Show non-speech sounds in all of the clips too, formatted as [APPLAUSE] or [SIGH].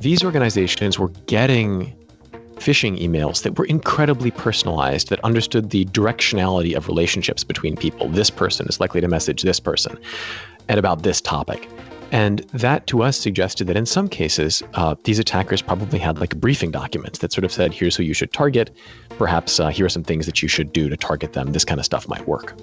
these organizations were getting phishing emails that were incredibly personalized, that understood the directionality of relationships between people. This person is likely to message this person and about this topic. And that to us suggested that in some cases, uh, these attackers probably had like briefing documents that sort of said, here's who you should target. Perhaps uh, here are some things that you should do to target them. This kind of stuff might work.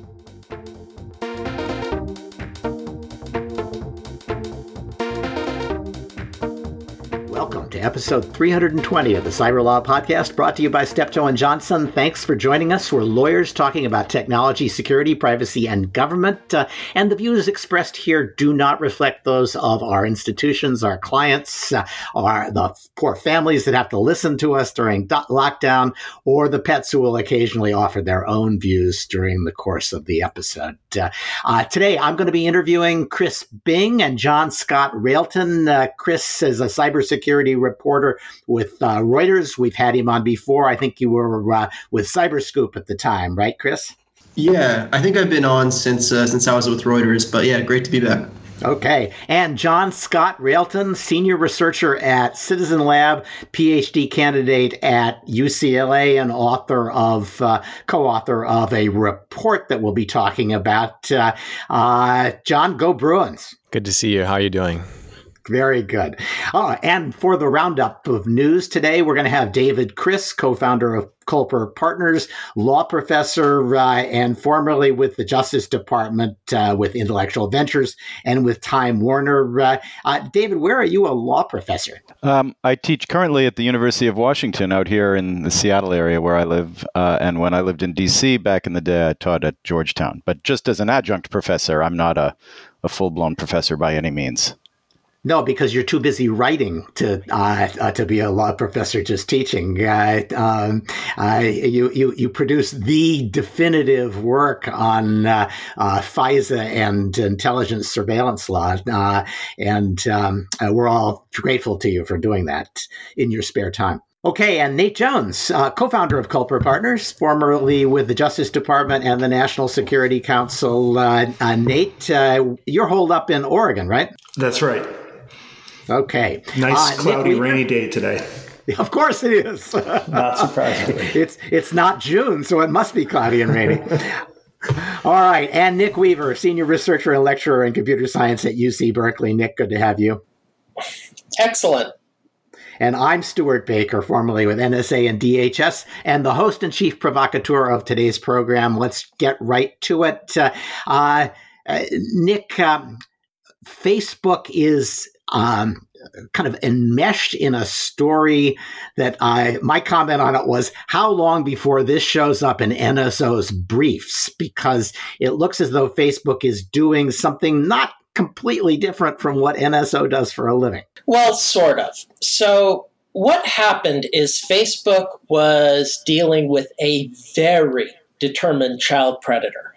To episode 320 of the Cyber Law Podcast, brought to you by Steptoe and Johnson. Thanks for joining us. We're lawyers talking about technology, security, privacy, and government. Uh, and the views expressed here do not reflect those of our institutions, our clients, uh, the poor families that have to listen to us during do- lockdown, or the pets who will occasionally offer their own views during the course of the episode. Uh, uh today, I'm going to be interviewing Chris Bing and John Scott Railton. Uh, Chris is a cybersecurity reporter with uh, Reuters. We've had him on before. I think you were uh, with Cyberscoop at the time, right, Chris? Yeah, I think I've been on since uh, since I was with Reuters. But yeah, great to be back. Okay. And John Scott Railton, senior researcher at Citizen Lab, PhD candidate at UCLA, and author of, uh, co author of a report that we'll be talking about. Uh, uh, John, go Bruins. Good to see you. How are you doing? Very good. Uh, and for the roundup of news today, we're going to have David Kris, co founder of Culper Partners, law professor, uh, and formerly with the Justice Department uh, with Intellectual Ventures and with Time Warner. Uh, uh, David, where are you a law professor? Um, I teach currently at the University of Washington out here in the Seattle area where I live. Uh, and when I lived in D.C. back in the day, I taught at Georgetown. But just as an adjunct professor, I'm not a, a full blown professor by any means. No, because you're too busy writing to uh, uh, to be a law professor just teaching. Uh, um, you, you you produce the definitive work on uh, uh, FISA and intelligence surveillance law, uh, and um, we're all grateful to you for doing that in your spare time. Okay, and Nate Jones, uh, co founder of Culper Partners, formerly with the Justice Department and the National Security Council. Uh, uh, Nate, you're holed up in Oregon, right? That's right. Okay. Nice, uh, cloudy, rainy day today. [LAUGHS] Of course it is. [LAUGHS] not surprisingly. [LAUGHS] it's it's not June, so it must be cloudy and rainy. All right, and Nick Weaver, senior researcher and lecturer in computer science at UC Berkeley. Nick, good to have you. Excellent. And I'm Stewart Baker, formerly with NSA and DHS, and the host and chief provocateur of today's program. Let's get right to it. Uh, uh, Nick, um, Facebook is um, kind of enmeshed in a story that I my comment on it was how long before this shows up in NSO's briefs because it looks as though Facebook is doing something not completely different from what NSO does for a living. Well, sort of. So what happened is Facebook was dealing with a very determined child predator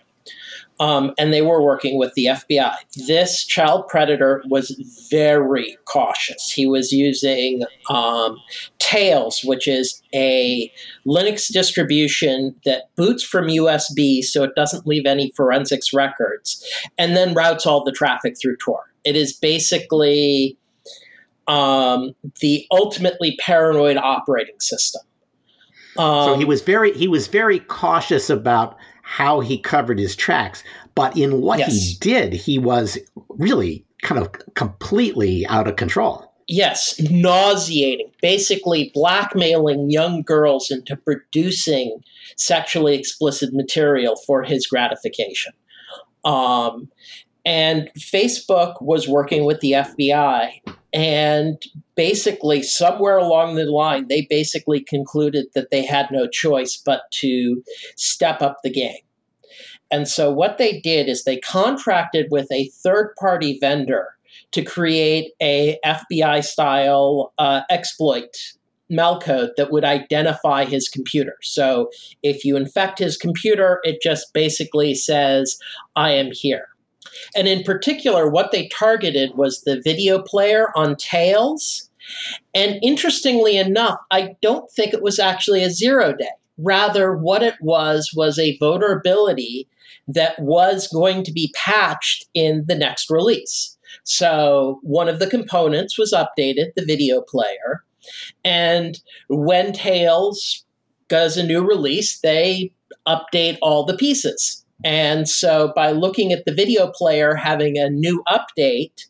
um, and they were working with the FBI. This child predator was very cautious. He was using um, Tails, which is a Linux distribution that boots from USB so it doesn't leave any forensics records, and then routes all the traffic through Tor. It is basically um, the ultimately paranoid operating system. so he um, was very he was very cautious about how he covered his tracks. But in what yes. he did, he was really kind of completely out of control. Yes, nauseating. Basically, blackmailing young girls into producing sexually explicit material for his gratification. Um, and Facebook was working with the FBI. And basically, somewhere along the line, they basically concluded that they had no choice but to step up the game. And so, what they did is they contracted with a third party vendor to create a FBI style uh, exploit malcode that would identify his computer. So, if you infect his computer, it just basically says, I am here. And in particular, what they targeted was the video player on Tails. And interestingly enough, I don't think it was actually a zero day. Rather, what it was was a vulnerability that was going to be patched in the next release. So one of the components was updated, the video player. And when Tails does a new release, they update all the pieces. And so by looking at the video player having a new update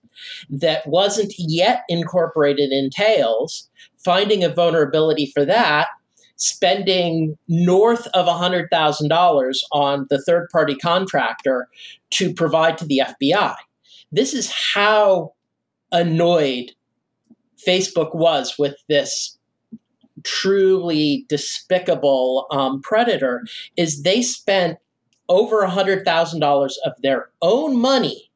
that wasn't yet incorporated in Tails, finding a vulnerability for that, spending north of $100,000 on the third party contractor to provide to the FBI. This is how annoyed Facebook was with this truly despicable um, predator is they spent over $100,000 of their own money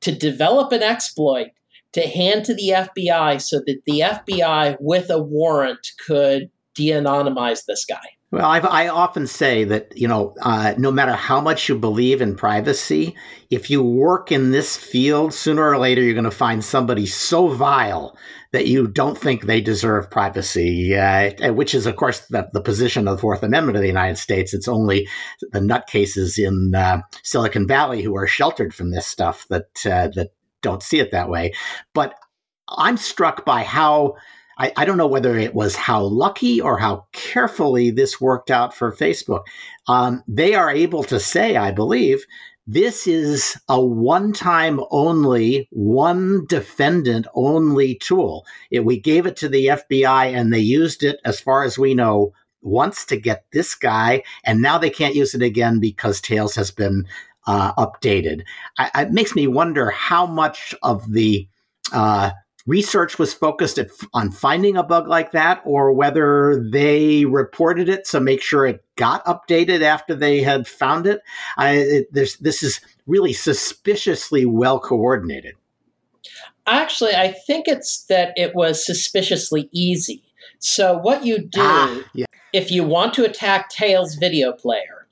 to develop an exploit to hand to the FBI so that the FBI, with a warrant, could de anonymize this guy. Well, I've, i often say that, you know, uh, no matter how much you believe in privacy, if you work in this field, sooner or later you're going to find somebody so vile that you don't think they deserve privacy, uh, which is, of course, the, the, position of the Fourth Amendment of the United States. It's only the nutcases in uh, Silicon Valley who are sheltered from this stuff that uh, that don't see it that way. But I'm struck by how I, I, don't know whether it was how lucky or how carefully this worked out for Facebook. Um, they are able to say, I believe, this is a one time only, one defendant only tool. It, we gave it to the FBI and they used it, as far as we know, once to get this guy, and now they can't use it again because Tails has been uh, updated. I, it makes me wonder how much of the uh, research was focused at, on finding a bug like that or whether they reported it so make sure it got updated after they had found it. I, it this is really suspiciously well coordinated. Actually, I think it's that it was suspiciously easy. So, what you do ah, yeah. if you want to attack Tails video player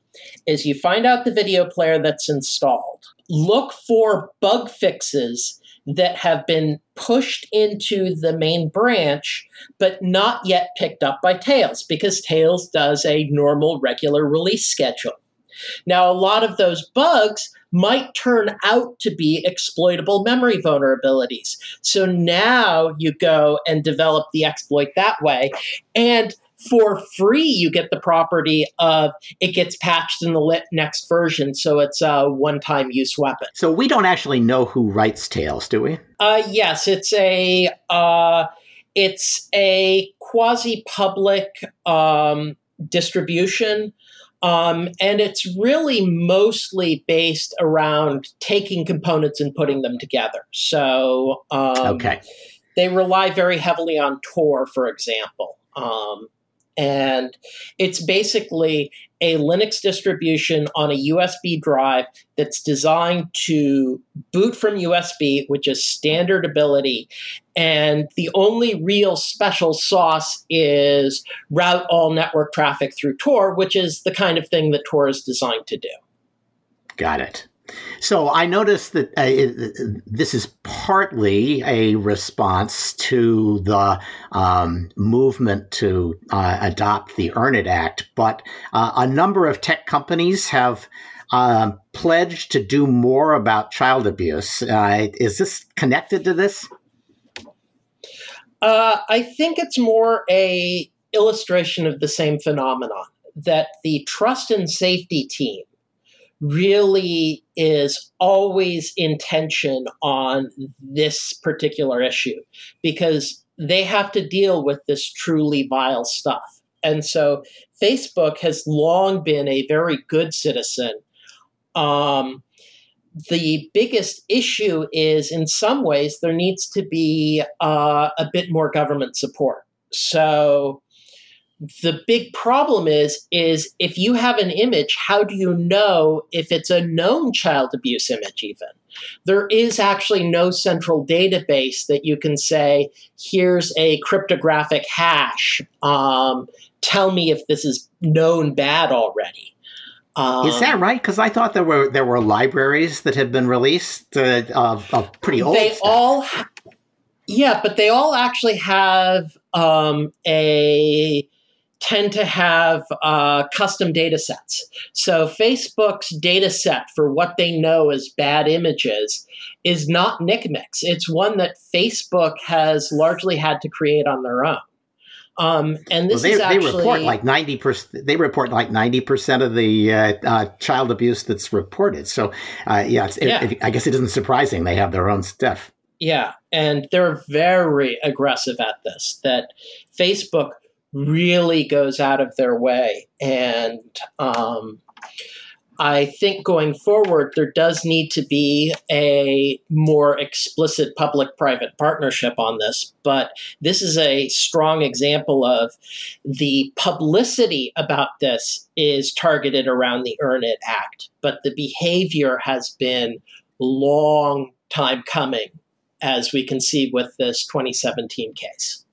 is you find out the video player that's installed, look for bug fixes that have been pushed into the main branch, but not yet picked up by Tails because Tails does a normal, regular release schedule. Now, a lot of those bugs might turn out to be exploitable memory vulnerabilities. So now you go and develop the exploit that way. And for free, you get the property of it gets patched in the next version, so it's a one-time use weapon. So we don't actually know who writes Tails, do we? Uh, yes, it's a uh, it's a quasi-public um, distribution. Um, and it's really mostly based around taking components and putting them together. So, um, okay, they rely very heavily on Tor, for example. Um, and it's basically a Linux distribution on a USB drive that's designed to boot from USB, which is standard ability. And the only real special sauce is route all network traffic through Tor, which is the kind of thing that Tor is designed to do. Got it. So I noticed that uh, it, this is partly a response to the um, movement to uh, adopt the Earn It Act, but uh, a number of tech companies have uh, pledged to do more about child abuse. Uh, is this connected to this? Uh, I think it's more a illustration of the same phenomenon that the trust and safety team really is always in tension on this particular issue because they have to deal with this truly vile stuff. And so Facebook has long been a very good citizen. Um, the biggest issue is, in some ways, there needs to be uh, a bit more government support. So, the big problem is is if you have an image how do you know if it's a known child abuse image even there is actually no central database that you can say here's a cryptographic hash um, tell me if this is known bad already um, is that right? Because I thought there were there were libraries that had been released uh, of, of pretty old. They stuff. all, ha- yeah, but they all actually have um, a tend to have uh, custom data sets. So Facebook's data set for what they know as bad images is not NCMEC's. It's one that Facebook has largely had to create on their own. Um, and this well, they, is actually they report like ninety percent. They report like ninety percent of the uh, uh, child abuse that's reported. So, uh, yeah, yeah. It, I guess it isn't surprising they have their own stuff. Yeah, and they're very aggressive at this. That Facebook really goes out of their way, and um, I think going forward, there does need to be a more explicit public private partnership on this. But this is a strong example of the publicity about this is targeted around the Earn It Act, but the behavior has been long time coming as we can see with this 2017 case.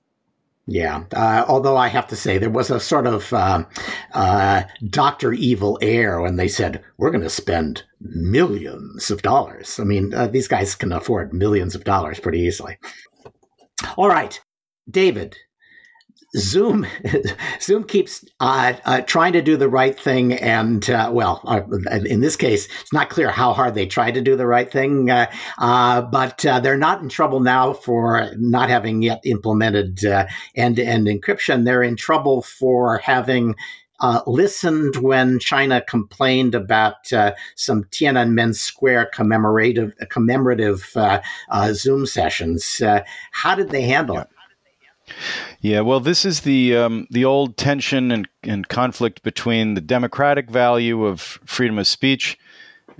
Yeah, uh, although I have to say there was a sort of uh, uh, Doctor Evil air when they said we're going to spend millions of dollars. I mean, uh, these guys can afford millions of dollars pretty easily. All right, David, Zoom, [LAUGHS] Zoom keeps uh, uh, trying to do the right thing, and uh, well, uh, in this case, it's not clear how hard they tried to do the right thing, uh, uh, but they're not in trouble now for not having yet implemented end-to-end encryption. They're in trouble for having uh, listened when China complained about uh, some Tiananmen Square commemorative commemorative uh, Zoom sessions. how did they handle yeah. it? Yeah, well, this is the um, the old tension and, and conflict between the democratic value of freedom of speech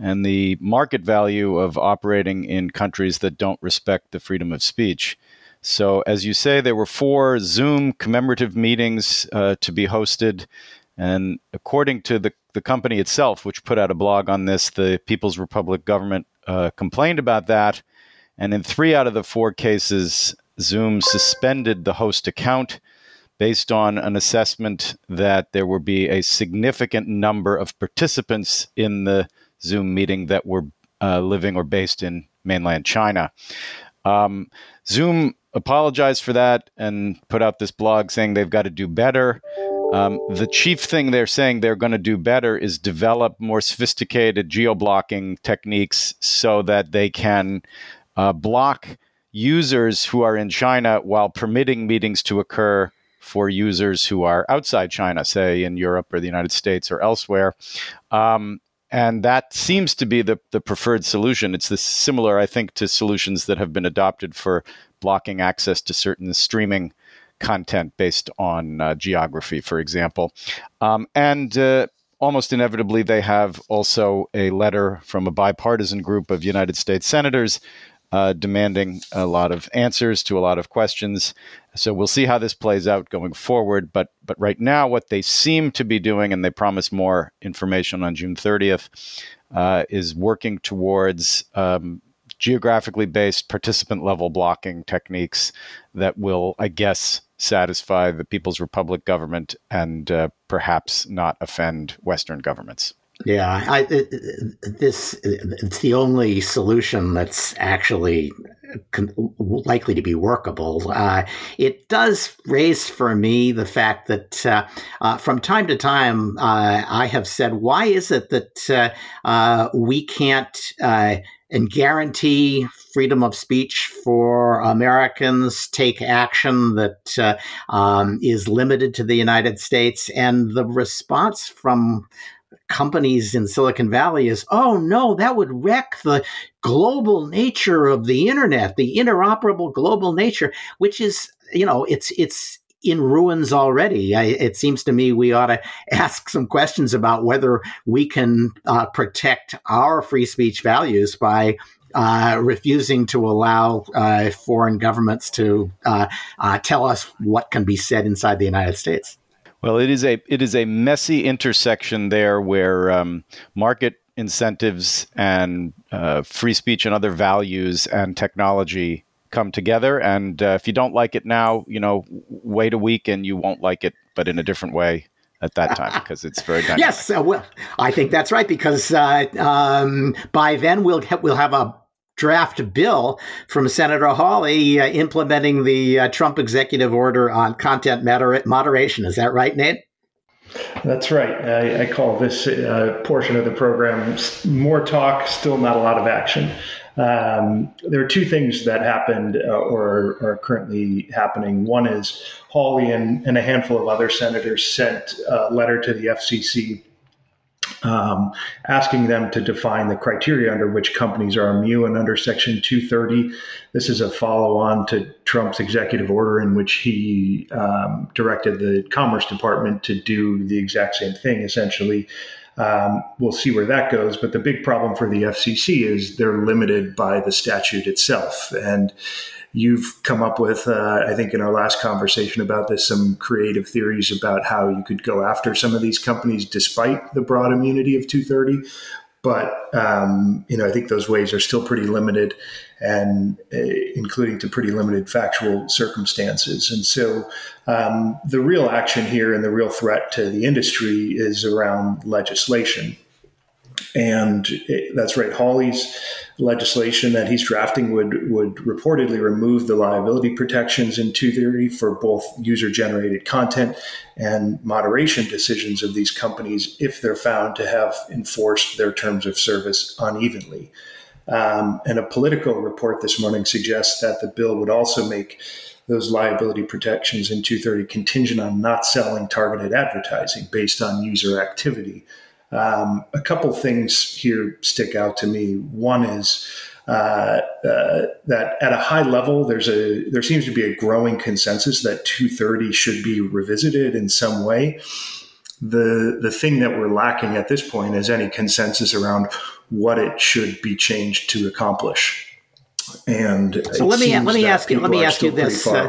and the market value of operating in countries that don't respect the freedom of speech. So, as you say, there were four Zoom commemorative meetings uh, to be hosted. And according to the, the company itself, which put out a blog on this, the People's Republic government uh, complained about that. And in three out of the four cases, Zoom suspended the host account based on an assessment that there would be a significant number of participants in the Zoom meeting that were uh, living or based in mainland China. Um, Zoom apologized for that and put out this blog saying they've got to do better. Um, the chief thing they're saying they're going to do better is develop more sophisticated geo blocking techniques so that they can uh, block users who are in China while permitting meetings to occur for users who are outside China, say in Europe or the United States or elsewhere. Um, and that seems to be the, the preferred solution. It's this similar, I think, to solutions that have been adopted for blocking access to certain streaming content based on uh, geography, for example. Um, and uh, almost inevitably, they have also a letter from a bipartisan group of United States senators uh, demanding a lot of answers to a lot of questions. So we'll see how this plays out going forward. But but right now, what they seem to be doing, and they promise more information on June 30th, uh, is working towards um, geographically based participant level blocking techniques that will, I guess, satisfy the People's Republic government and uh, perhaps not offend Western governments. Yeah, I, this it's the only solution that's actually likely to be workable. Uh, it does raise for me the fact that uh, uh, from time to time uh, I have said, why is it that uh, uh, we can't and guarantee freedom of speech for Americans, take action that um, is limited to the United States, and the response from companies in Silicon Valley is, oh no, that would wreck the global nature of the internet, the interoperable global nature, which is, you know, it's it's in ruins already. I, it seems to me we ought to [LAUGHS] ask some questions about whether we can uh, protect our free speech values by uh, refusing to allow uh, foreign governments to uh, uh, tell us what can be said inside the United States. Well, it is a it is a messy intersection there where um, market incentives and uh, free speech and other values and technology come together. And uh, if you don't like it now, you know, wait a week and you won't like it, but in a different way at that time [LAUGHS] because it's very dynamic. yes, uh, well, I think that's right because uh, um, by then we'll ha- we'll have a draft bill from Senator Hawley uh, implementing the uh, Trump executive order on content moder- moderation. Is that right, Nate? That's right. I, I call this uh, portion of the program more talk, still not a lot of action. Um, there are two things that happened uh, or are currently happening. One is Hawley and, and, a handful of other senators sent a letter to the FCC um, asking them to define the criteria under which companies are immune under Section 230. This is a follow on to Trump's executive order in which he um, directed the Commerce Department to do the exact same thing, essentially. Um, we'll see where that goes. But the big problem for the FCC is they're limited by the statute itself. And you've come up with, uh, I think, in our last conversation about this, some creative theories about how you could go after some of these companies despite the broad immunity of 230. But um, you know, I think those ways are still pretty limited, and uh, including to pretty limited factual circumstances. And so, um, the real action here and the real threat to the industry is around legislation. And that's right. Hawley's legislation that he's drafting would would reportedly remove the liability protections in 230 for both user generated content and moderation decisions of these companies if they're found to have enforced their terms of service unevenly. Um, and a Politico report this morning suggests that the bill would also make those liability protections in 230 contingent on not selling targeted advertising based on user activity. Um, a couple things here stick out to me. One is uh, uh, that at a high level, there's a there seems to be a growing consensus that 230 should be revisited in some way. The the thing that we're lacking at this point is any consensus around what it should be changed to accomplish. And so let me let me ask you let me ask you this. Uh,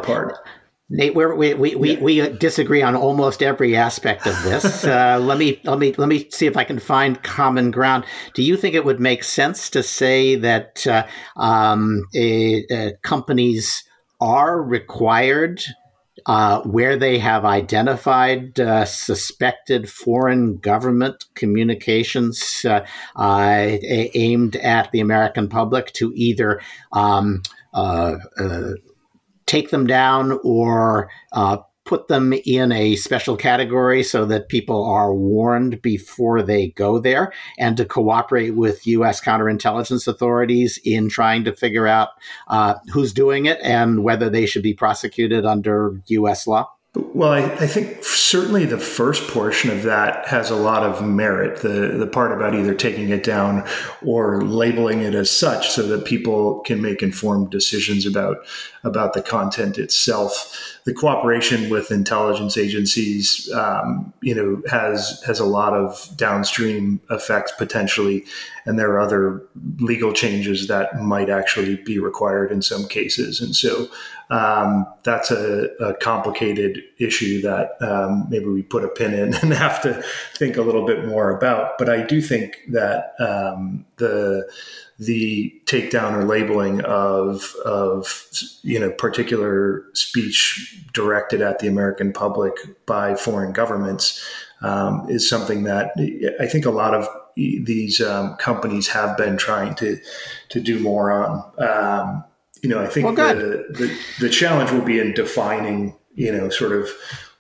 Nate, we we we, yeah. we disagree on almost every aspect of this. [LAUGHS] uh, let me let me let me see if I can find common ground. Do you think it would make sense to say that uh, um, companies are required uh, where they have identified uh, suspected foreign government communications uh, uh aimed at the American public to either um, uh, uh, take them down or uh, put them in a special category so that people are warned before they go there and to cooperate with U.S. counterintelligence authorities in trying to figure out uh, who's doing it and whether they should be prosecuted under U.S. law? Well, I, I, think certainly the first portion of that has a lot of merit. The the part about either taking it down or labeling it as such, so that people can make informed decisions about about the content itself. The cooperation with intelligence agencies, um, you know, has has a lot of downstream effects potentially, and there are other legal changes that might actually be required in some cases. And so um, that's a, a, complicated issue that um, maybe we put a pin in [LAUGHS] and have to think a little bit more about. But I do think that um, the the takedown or labeling of of you know particular speech directed at the American public by foreign governments um, is something that I think a lot of these um, companies have been trying to to do more on. You know, I think well, the, the, the challenge will be in defining, you know, sort of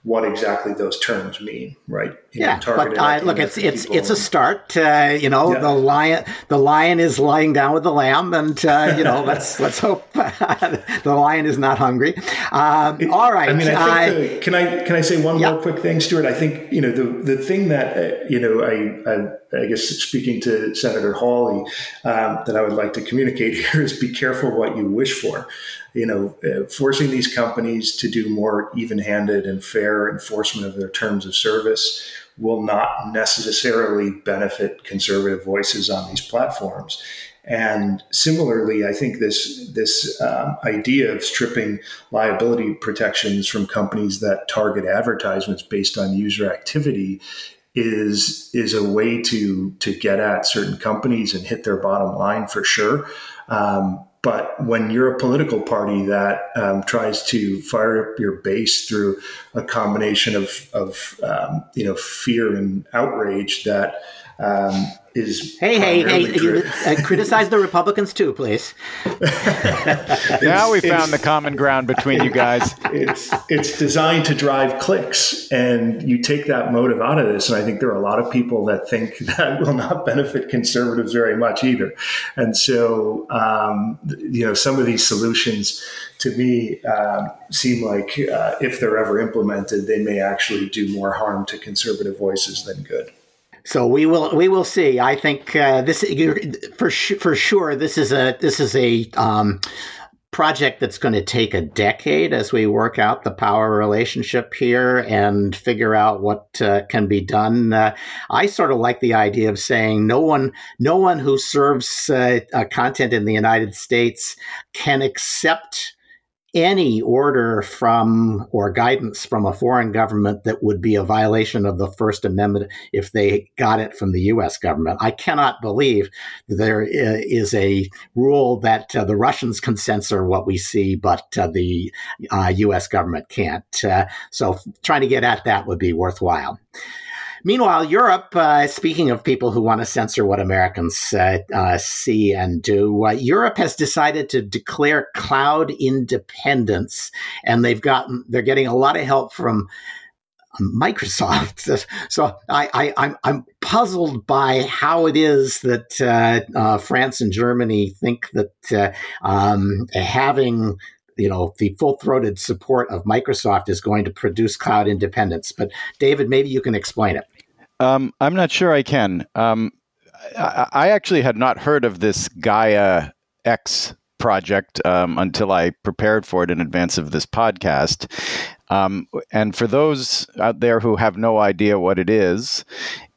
what exactly those terms mean, right? You yeah, know, but uh, look, it's it's it's a start. Uh, you know, yeah. the lion the lion is lying down with the lamb, and uh, you know, [LAUGHS] let's let's hope [LAUGHS] the lion is not hungry. Um, it, all right. I mean, I think the, can I can I say one more quick thing, Stewart? I think you know the the thing that uh, you know I, I, I guess speaking to Senator Hawley um, that I would like to communicate [LAUGHS] here is be careful what you wish for you know, uh, forcing these companies to do more even-handed and fair enforcement of their terms of service will not necessarily benefit conservative voices on these platforms. And similarly, I think this this um, idea of stripping liability protections from companies that target advertisements based on user activity is is a way to to get at certain companies and hit their bottom line for sure. Um, but when you're a political party that um, tries to fire up your base through a combination of, of um, you know fear and outrage that um, is hey hey hey you, [LAUGHS] uh, criticize the republicans too please. [LAUGHS] Now we found the common ground between you guys. [LAUGHS] It's it's designed to drive clicks and you take that motive out of this and i think there are a lot of people that think that will not benefit conservatives very much either. And so um, you know some of these solutions to me um, seem like uh, if they're ever implemented they may actually do more harm to conservative voices than good so we will we will see. I think uh, this for for sure this is a this is a um, project that's going to take a decade as we work out the power relationship here and figure out what uh, can be done. Uh, I sort of like the idea of saying no one no one who serves uh, content in the United States can accept any order from or guidance from a foreign government that would be a violation of the First Amendment if they got it from the U.S. government. I cannot believe there is a rule that uh, the Russians can censor what we see, but uh, the uh, U.S. government can't. Uh, so trying to get at that would be worthwhile. Meanwhile, Europe, uh, speaking of people who want to censor what Americans uh, uh, see and do, uh, Europe has decided to declare cloud independence, and they've gotten they're getting a lot of help from Microsoft. [LAUGHS] So I, I, I'm, I'm puzzled by how it is that uh, uh, France and Germany think that um, having you know the full-throated support of Microsoft is going to produce cloud independence. But David, maybe you can explain it. Um, I'm not sure I can. Um, I, I, actually had not heard of this Gaia X project um, until I prepared for it in advance of this podcast. Um, and for those out there who have no idea what it is,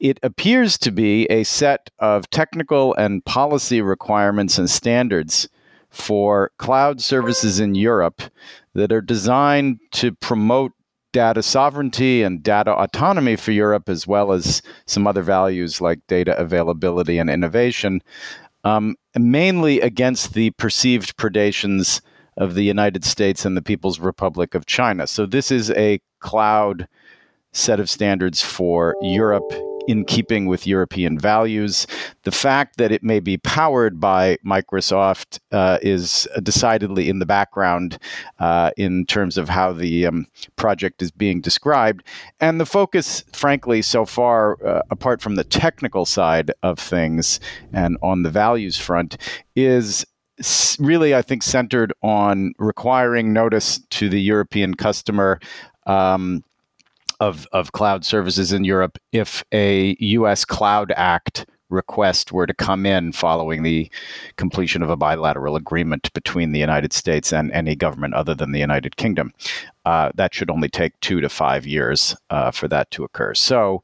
it appears to be a set of technical and policy requirements and standards for cloud services in Europe that are designed to promote data sovereignty and data autonomy for Europe, as well as some other values like data availability and innovation, um, mainly against the perceived predations of the United States and the People's Republic of China. So, this is a cloud set of standards for Europe in keeping with European values. The fact that it may be powered by Microsoft uh, is decidedly in the background uh, in terms of how the um, project is being described. And the focus, frankly, so far, uh, apart from the technical side of things and on the values front, is really, I think, centered on requiring notice to the European customer. Um, of, of cloud services in Europe if a U.S. Cloud Act request were to come in following the completion of a bilateral agreement between the United States and any government other than the United Kingdom. Uh, that should only take two to five years uh, for that to occur. So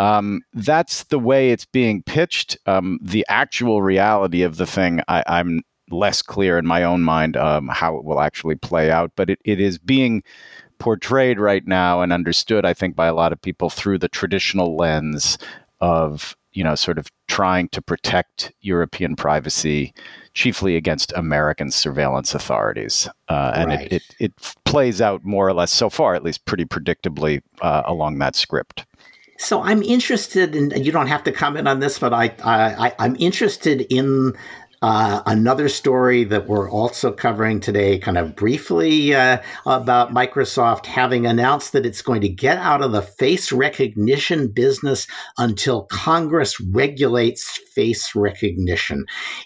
um, that's the way it's being pitched. Um, the actual reality of the thing, I, am less clear in my own mind um, how it will actually play out, but it, it is being portrayed right now and understood, I think, by a lot of people through the traditional lens of, you know, sort of trying to protect European privacy, chiefly against American surveillance authorities. Uh, and right. it, it, it, plays out more or less, so far at least, pretty predictably uh, along that script. So I'm interested in. You don't have to comment on this, but I, I I'm interested in uh, another story that we're also covering today, kind of briefly, uh, about Microsoft having announced that it's going to get out of the face recognition business until Congress regulates face recognition.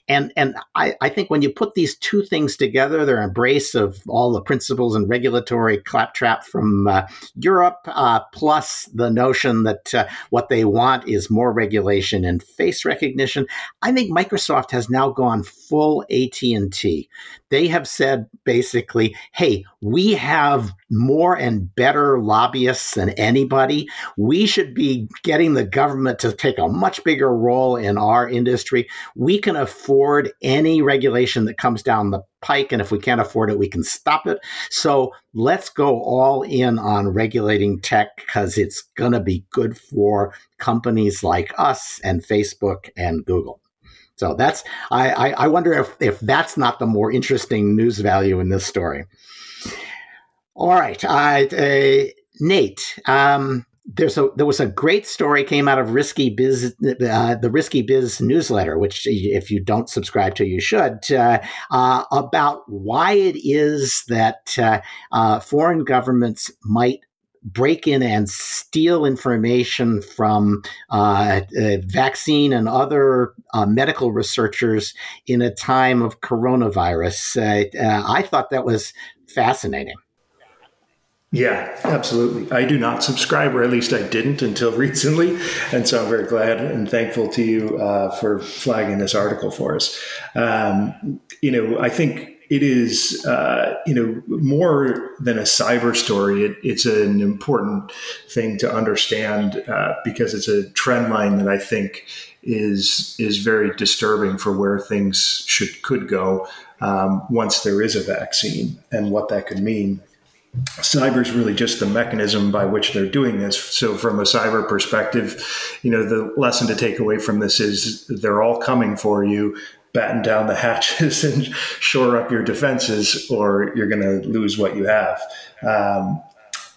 And and I, I think when you put these two things together, their embrace of all the principles and regulatory claptrap from uh, Europe, uh, plus the notion that uh, what they want is more regulation and face recognition, I think Microsoft has now gone gone full AT&T. They have said basically, "Hey, we have more and better lobbyists than anybody. We should be getting the government to take a much bigger role in our industry. We can afford any regulation that comes down the pike. And if we can't afford it, we can stop it. So let's go all in on regulating tech because it's going to be good for companies like us and Facebook and Google. So that's I, I, I wonder if if that's not the more interesting news value in this story. All right, uh, uh, Nate. Um, there's a there was a great story came out of Risky Biz, uh, the Risky Biz newsletter, which if you don't subscribe to, you should, uh, uh, about why it is that uh, uh, foreign governments might break in and steal information from uh, vaccine and other medical researchers in a time of coronavirus. I thought that was fascinating. Yeah, absolutely. I do not subscribe, or at least I didn't until [LAUGHS] recently. And so I'm very glad and thankful to you uh, for flagging this article for us. Um, you know, I think it is, uh, you know, more than a cyber story. It, it's an important thing to understand uh, because it's a trend line that I think is is very disturbing for where things should could go um, once there is a vaccine and what that could mean cyber is really just the mechanism by which they're doing this. So, from a cyber perspective, you know, the lesson to take away from this is they're all coming for you. Batten down the hatches [LAUGHS] and shore up your defenses, or you're going to lose what you have. Um,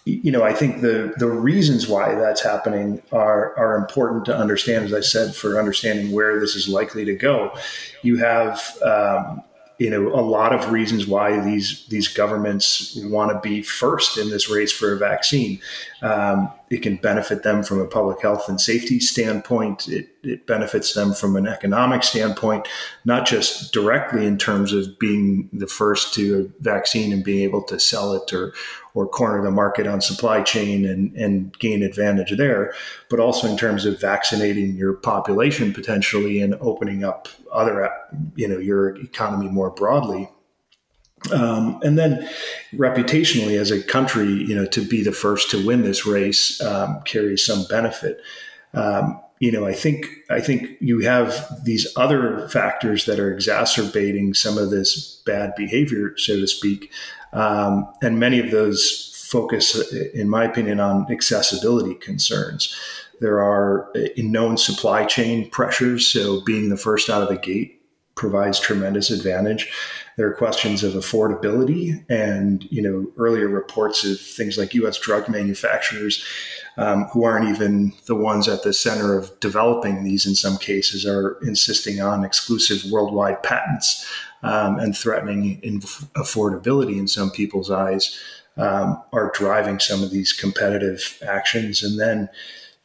you know, I think the the reasons why that's happening are are important to understand. As I said, for understanding where this is likely to go, you have um, you know a lot of reasons why these these governments want to be first in this race for a vaccine. Um, it can benefit them from a public health and safety standpoint. It, it benefits them from an economic standpoint, not just directly in terms of being the first to a vaccine and being able to sell it or or corner the market on supply chain and, and gain advantage there, but also in terms of vaccinating your population potentially and opening up other, you know, your economy more broadly. Um, and then reputationally as a country, you know, to be the first to win this race um, carries some benefit. Um, you know, I think I think you have these other factors that are exacerbating some of this bad behavior, so to speak, um, and many of those focus, in my opinion, on accessibility concerns. There are uh, known supply chain pressures, so being the first out of the gate provides tremendous advantage. There are questions of affordability, and you know earlier reports of things like U.S. drug manufacturers um, who aren't even the ones at the center of developing these. In some cases, are insisting on exclusive worldwide patents um, and threatening affordability in some people's eyes. Um, are driving some of these competitive actions, and then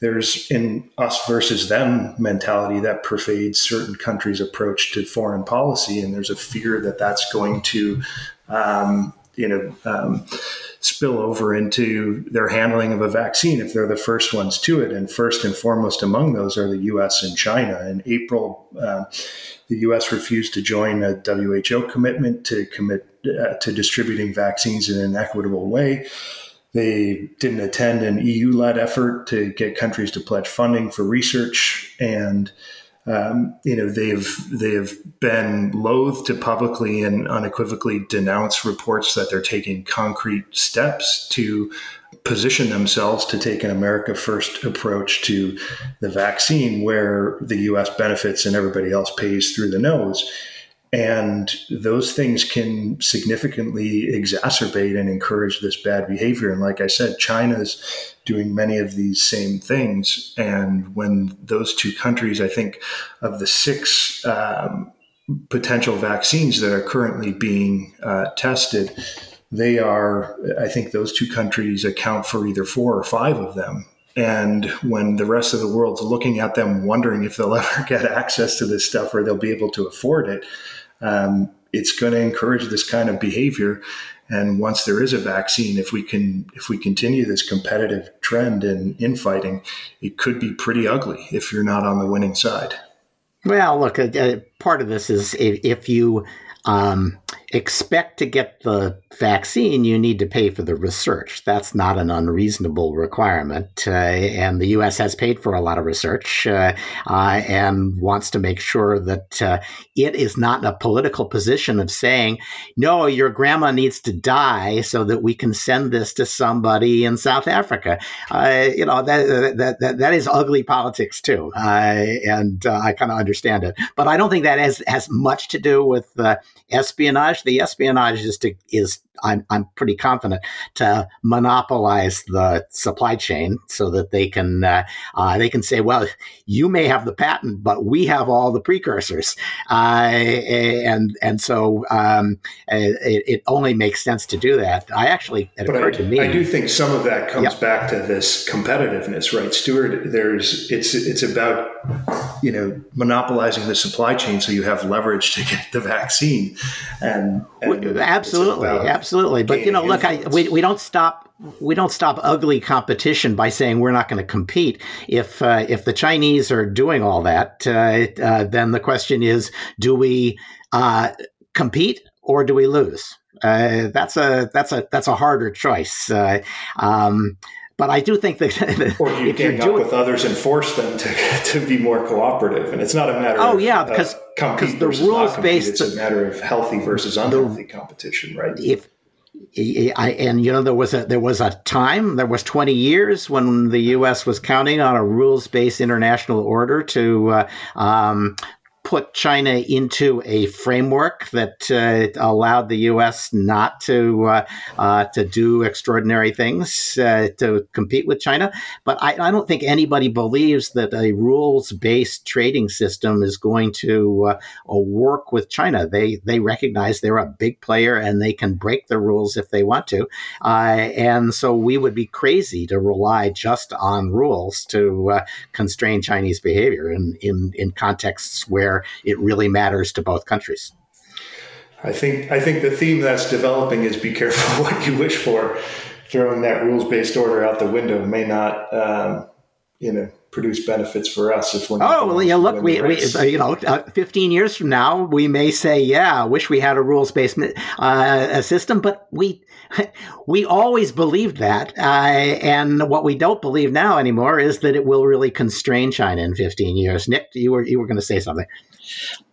there's in us versus them mentality that pervades certain countries' approach to foreign policy, and there's a fear that that's going to, um, you know, um, spill over into their handling of a vaccine if they're the first ones to it. And first and foremost among those are the U.S. and China. In April, uh, the U.S. refused to join a WHO commitment to commit uh, to distributing vaccines in an equitable way. They didn't attend an EU led effort to get countries to pledge funding for research. And, um, you know, they've, they've been loath to publicly and unequivocally denounce reports that they're taking concrete steps to position themselves to take an America first approach to the vaccine, where the US benefits and everybody else pays through the nose. And those things can significantly exacerbate and encourage this bad behavior. And like I said, China's doing many of these same things. And when those two countries, I think, of the six um, potential vaccines that are currently being uh, tested, they are, I think, those two countries account for either four or five of them. And when the rest of the world's looking at them, wondering if they'll [LAUGHS] ever get access to this stuff or they'll be able to afford it, um, it's going to encourage this kind of behavior. And once there is a vaccine, if we can, if we continue this competitive trend in infighting, it could be pretty ugly if you're not on the winning side. Well, look, uh, uh part of this is if, if you um, expect to get the vaccine, you need to pay for the research. That's not an unreasonable requirement. Uh, and the U.S. has paid for a lot of research uh, uh, and wants to make sure that uh, it is not in a political position of saying, no, your grandma needs to die so that we can send this to somebody in South Africa. Uh, you know, that, that, that, that is ugly politics too. Uh, and I kind of understand it. But I don't think that has, has much to do with espionage. The espionage is to, is I'm, I'm pretty confident, to monopolize the supply chain so that they can uh, uh, they can say, well, you may have the patent, but we have all the precursors, uh, and and so um, it, it, only makes sense to do that. I actually it but occurred I, to me. I do think some of that comes back to this competitiveness, right, Stewart? There's it's it's about you know monopolizing the supply chain so you have leverage to get the vaccine, and, and absolutely, absolutely. But you know, look, I, we we don't stop we don't stop ugly competition by saying we're not going to compete. If uh, if the Chinese are doing all that, uh, uh, then the question is, do we uh, compete or do we lose? Uh, that's a that's a that's a harder choice. Uh, um, but I do think that [LAUGHS] or you gang up with others and force them to, [LAUGHS] to be more cooperative, and it's not a matter. Oh of, yeah, because because the rules based. It's a matter of healthy versus unhealthy the, competition, right? If I, and you know there was a there was a time there was 20 years when the U.S. was counting on a rules based international order to uh, um, put China into a framework that uh, allowed the U.S. not to uh, uh, to do extraordinary things uh, to compete with China. But I, I, don't think anybody believes that a rules based trading system is going to uh, work with China. They they recognize they're a big player and they can break the rules if they want to. Uh, and so we would be crazy to rely just on rules to constrain Chinese behavior in, in in contexts where where it really matters to both countries. I think I think the theme that's developing is be careful [LAUGHS] what you wish for. Throwing that rules based order out the window may not, um, you know, produce benefits for us if we're. Oh well, yeah. Look, we, we you know, uh, fifteen years from now, we may say, yeah, I wish we had a rules based uh, system, but we [LAUGHS] we always believed that, uh, and what we don't believe now anymore is that it will really constrain China in fifteen years. Nick, you were you were going to say something.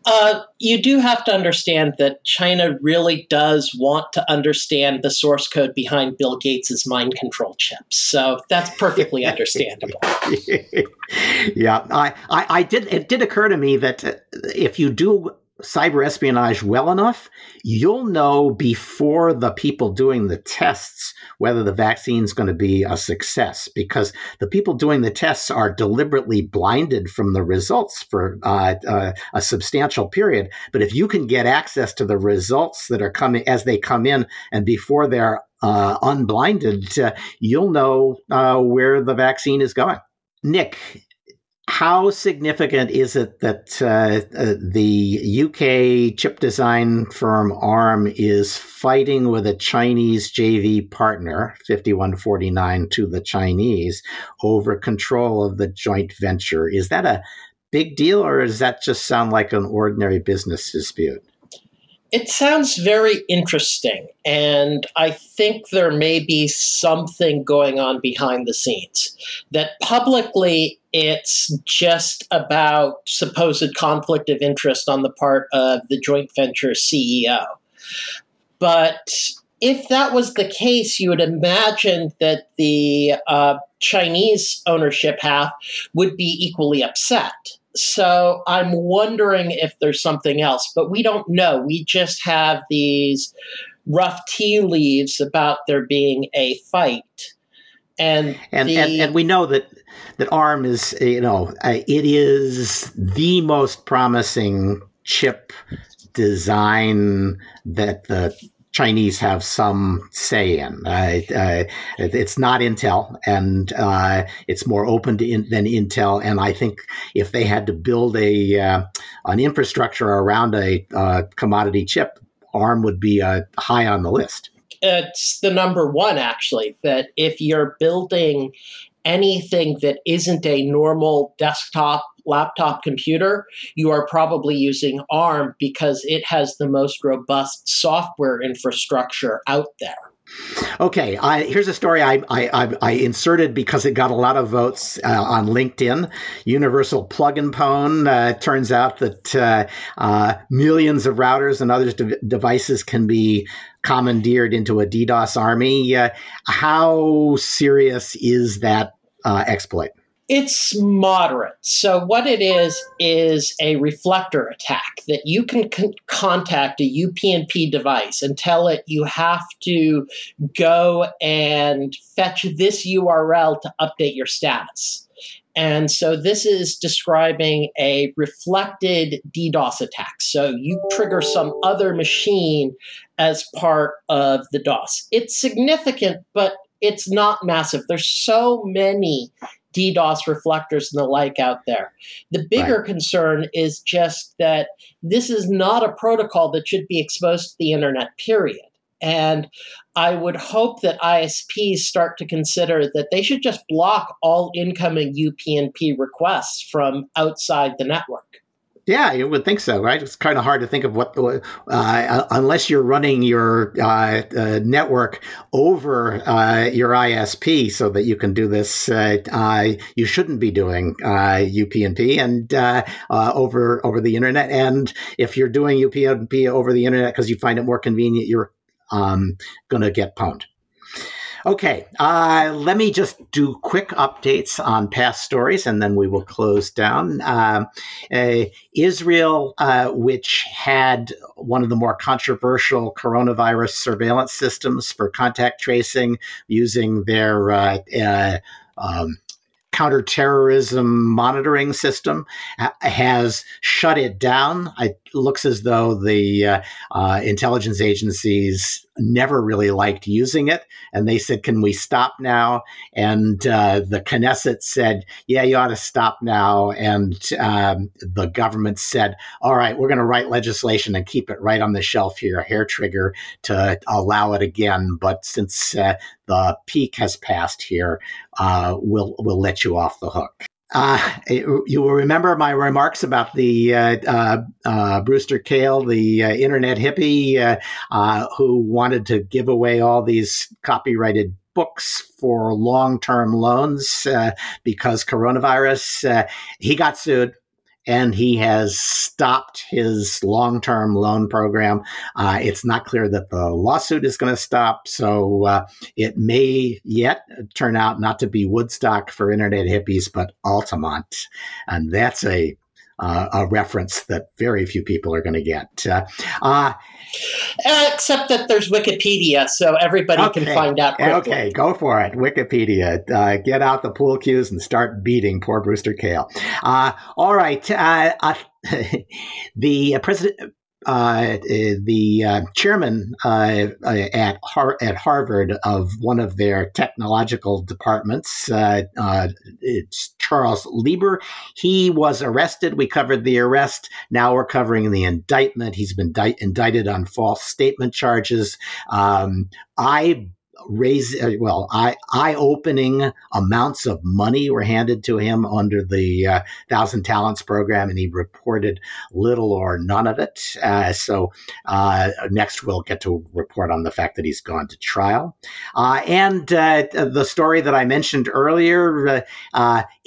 Uh, you do have to understand that China really does want to understand the source code behind Bill Gates's mind control chips. So that's perfectly understandable. [LAUGHS] yeah, I, I, I, did. It did occur to me that if you do cyber espionage well enough, you'll know before the people doing the tests whether the vaccine is going to be a success because the people doing the tests are deliberately blinded from the results for uh, uh, a substantial period. But if you can get access to the results that are coming as they come in and before they're uh, unblinded, uh, you'll know uh, where the vaccine is going. Nick, how significant is it that uh, uh, the UK chip design firm ARM is fighting with a Chinese JV partner, 5149 to the Chinese, over control of the joint venture? Is that a big deal, or does that just sound like an ordinary business dispute? It sounds very interesting, and I think there may be something going on behind the scenes. That publicly, it's just about supposed conflict of interest on the part of the joint venture CEO. But if that was the case, you would imagine that the uh, Chinese ownership half would be equally upset so I'm wondering if there's something else, but we don't know. We just have these rough tea leaves about there being a fight. And, and, the, and, and we know that that ARM is you know uh, it is the most promising chip design that the Chinese have some say in. Uh, uh, it's not Intel, and uh, it's more open in, than Intel. And I think if they had to build a uh, an infrastructure around a uh, commodity chip, ARM would be uh, high on the list. It's the number one, actually. That if you're building anything that isn't a normal desktop laptop computer, you are probably using ARM because it has the most robust software infrastructure out there. Okay, I, here's a story I, I, I, inserted because it got a lot of votes uh, on LinkedIn. Universal Plug and Pwn uh, turns out that uh, uh millions of routers and other de- devices can be commandeered into a DDoS army. Uh, how serious is that uh, exploit? It's moderate. So, what it is, is a reflector attack that you can con- contact a UPnP device and tell it you have to go and fetch this URL to update your status. And so this is describing a reflected DDoS attack. So you trigger some other machine as part of the DOS. It's significant, but it's not massive. There's so many DDoS reflectors and the like out there. The bigger right. concern is just that this is not a protocol that should be exposed to the internet, period. And I would hope that ISPs start to consider that they should just block all incoming UPnP requests from outside the network. Yeah, you would think so, right? It's kind of hard to think of what, uh, unless you're running your uh, uh, network over uh, your ISP so that you can do this. Uh, uh, you shouldn't be doing UPnP and over over the internet. And if you're doing UPnP over the internet because you find it more convenient, you're um, going to get pwned. Okay, uh, let me just do quick updates on past stories and then we will close down. Uh, uh, Israel, uh, which had one of the more controversial coronavirus surveillance systems for contact tracing using their uh, uh, um, counterterrorism monitoring system has shut it down. It looks as though the uh, uh, intelligence agencies never really liked using it. And they said, Can we stop now? And uh, the Knesset said, Yeah, you ought to stop now. And um, the government said, All right, we're going to write legislation and keep it right on the shelf here, hair trigger to allow it again. But since uh, the peak has passed here, uh, we'll, we'll let you off the hook. Uh, you will remember my remarks about the uh, uh, uh Brewster Kahle, the uh, internet hippie uh, who wanted to give away all these copyrighted books for long-term loans because coronavirus. he got sued and he has stopped his long term loan program. Uh, it's not clear that the lawsuit is going to stop, so uh, it may yet turn out not to be Woodstock for internet hippies, but Altamont. And that's a uh, a reference that very few people are going to get. Uh, uh, Except that there's Wikipedia, so everybody okay. can find out. Quickly. Okay, go for it. Wikipedia. Uh, get out the pool cues and start beating poor Brewster Kahle. Uh, all right. Uh, [LAUGHS] the president uh, the uh, chairman uh, uh, at Har- at Harvard of one of their technological departments. Uh, uh, it's Charles Lieber. He was arrested. We covered the arrest. Now we're covering the indictment. He's been di- indicted on false statement charges. Um, I raise uh, well eye eye opening amounts of money were handed to him under the uh, Thousand Talents program, and he reported little or none of it. Uh, so uh, next we'll get to report on the fact that he's gone to trial. Uh, and uh, the story that I mentioned earlier,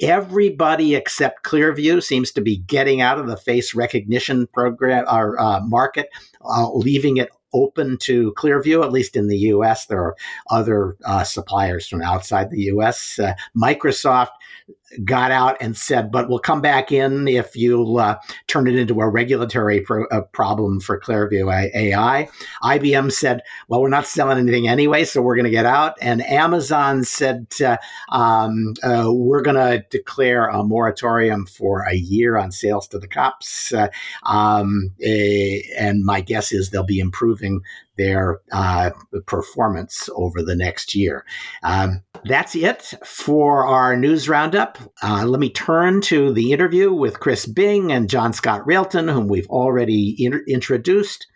everybody except Clearview seems to be getting out of the face recognition program or market, leaving it open to Clearview, at least in the US. There are other uh, suppliers from outside the US. Uh, Microsoft got out and said, but we'll come back in if you uh, turn it into a regulatory pro- a problem for Clearview AI. IBM said, well, we're not selling anything anyway, so we're going to get out. And Amazon said, uh, um, uh, we're going to declare a moratorium for a year on sales to the cops. Uh, um, eh, and my guess is they'll be improving their uh, performance over the next year. Um, that's it for our news roundup. Uh, let me turn to the interview with Chris Bing and John Scott Railton, whom we've already in- introduced.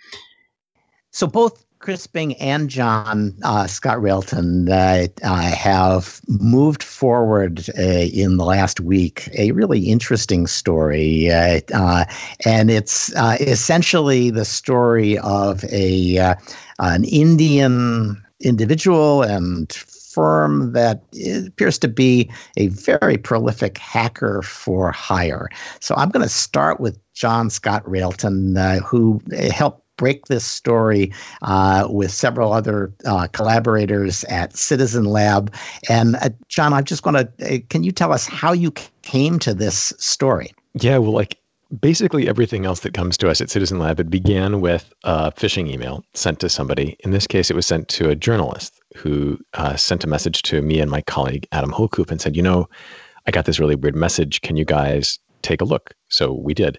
So both Chris Bing and John uh, Scott Railton uh, uh, have moved forward uh, in the last week a really interesting story. Uh, uh, and it's essentially the story of a an Indian individual and firm that appears to be a very prolific hacker for hire. So I'm going to start with John Scott Railton, who helped break this story uh, with several other uh, collaborators at Citizen Lab. And uh, John, I'm just going to, uh, can you tell us how you came to this story? Yeah, well, like basically everything else that comes to us at Citizen Lab, it began with a phishing email sent to somebody. In this case, it was sent to a journalist who uh, sent a message to me and my colleague Adam Hulcoop and said, "You know, I got this really weird message. Can you guys take a look?" So we did.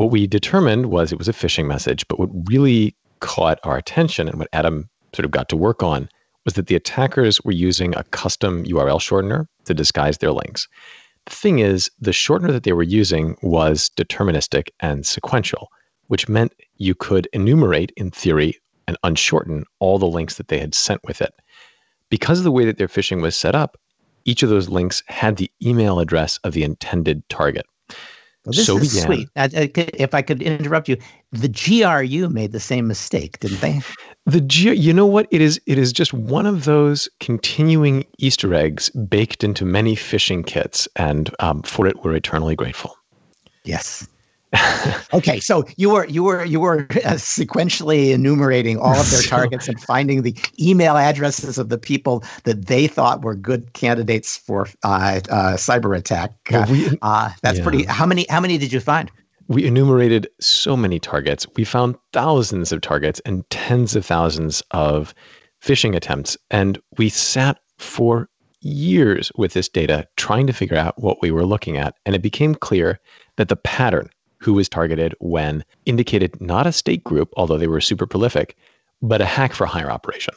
What we determined was it was a phishing message, but what really caught our attention and what Adam sort of got to work on was that the attackers were using a custom URL shortener to disguise their links. The thing is, the shortener that they were using was deterministic and sequential, which meant you could enumerate, in theory, and unshorten all the links that they had sent with it. Because of the way that their phishing was set up, each of those links had the email address of the intended target. Well, this so is began, sweet. Uh, if I could interrupt you, the GRU made the same mistake, didn't they? The G, you know what? It is. It is just one of those continuing Easter eggs baked into many phishing kits, and um, for it we're eternally grateful. Yes. Okay, so you were you were you were uh, sequentially enumerating all of their [LAUGHS] targets and finding the email addresses of the people that they thought were good candidates for uh, uh, cyber attack. Well, we, uh, that's yeah. pretty. How many? How many did you find? We enumerated so many targets. We found thousands of targets and tens of thousands of phishing attempts, and we sat for years with this data trying to figure out what we were looking at, and it became clear that the pattern who was targeted when indicated not a state group, although they were super prolific, but a hack for hire operation.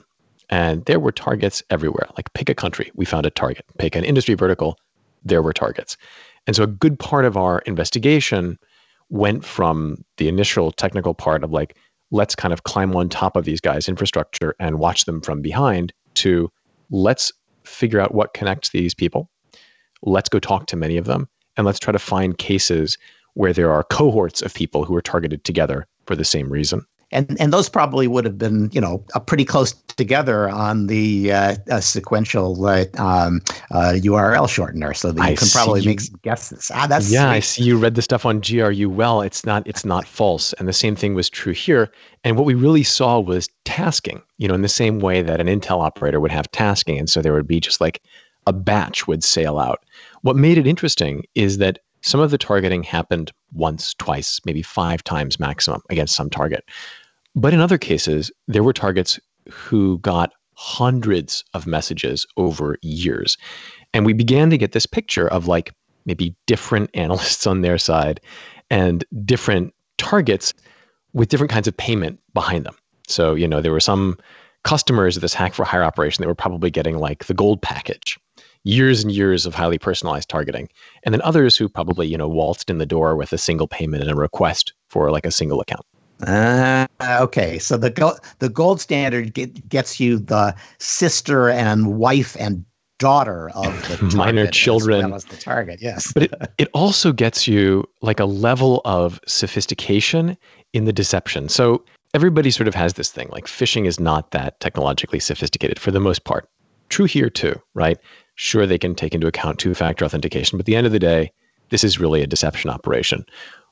And there were targets everywhere. Like pick a country, we found a target. Pick an industry vertical, there were targets. And so a good part of our investigation went from the initial technical part of like, let's kind of climb on top of these guys' infrastructure and watch them from behind to let's figure out what connects these people. Let's go talk to many of them and let's try to find cases where there are cohorts of people who are targeted together for the same reason. And, and those probably would have been, you know, pretty close together on the uh, sequential uh, um, uh, URL shortener, so that you I can probably you, make some guesses. Ah, that's yeah. Sweet. I see you read the stuff on GRU well. It's not it's not false, and the same thing was true here. And what we really saw was tasking. You know, in the same way that an Intel operator would have tasking, and so there would be just like a batch would sail out. What made it interesting is that some of the targeting happened once, twice, maybe five times maximum against some target. But in other cases, there were targets who got hundreds of messages over years. And we began to get this picture of like maybe different [LAUGHS] analysts on their side and different targets with different kinds of payment behind them. So, you know, there were some customers of this hack for hire operation that were probably getting like the gold package years and years of highly personalized targeting. And then others who probably, you know, waltzed in the door with a single payment and a request for like a single account. Uh, okay, so the go- the gold standard get, gets you the sister and wife and daughter of the [LAUGHS] minor children as well as the target. Yes, but it, [LAUGHS] it also gets you like a level of sophistication in the deception. So everybody sort of has this thing like phishing is not that technologically sophisticated for the most part. True here too, right? Sure, they can take into account two factor authentication, but at the end of the day, this is really a deception operation.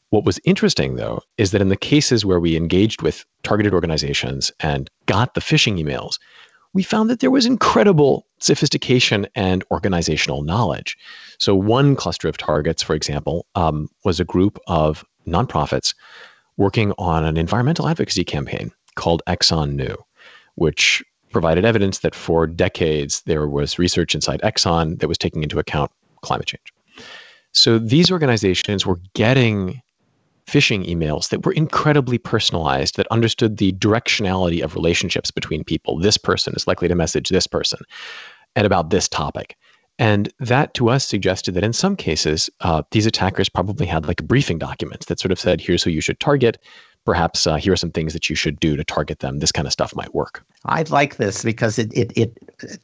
What was interesting, though, is that in the cases where we engaged with targeted organizations and got the phishing emails, we found that there was incredible sophistication and organizational knowledge. So, one cluster of targets, for example, um, was a group of nonprofits working on an environmental advocacy campaign called Exxon Knew, which provided evidence that for decades there was research inside Exxon that was taking into account climate change. So these organizations were getting phishing emails that were incredibly personalized, that understood the directionality of relationships between people. This person is likely to message this person and about this topic. And that to us suggested that in some cases, uh, these attackers probably had like briefing documents that sort of said, here's who you should target perhaps uh, here are some things that you should do to target them. This kind of stuff might work. I like this because it it, it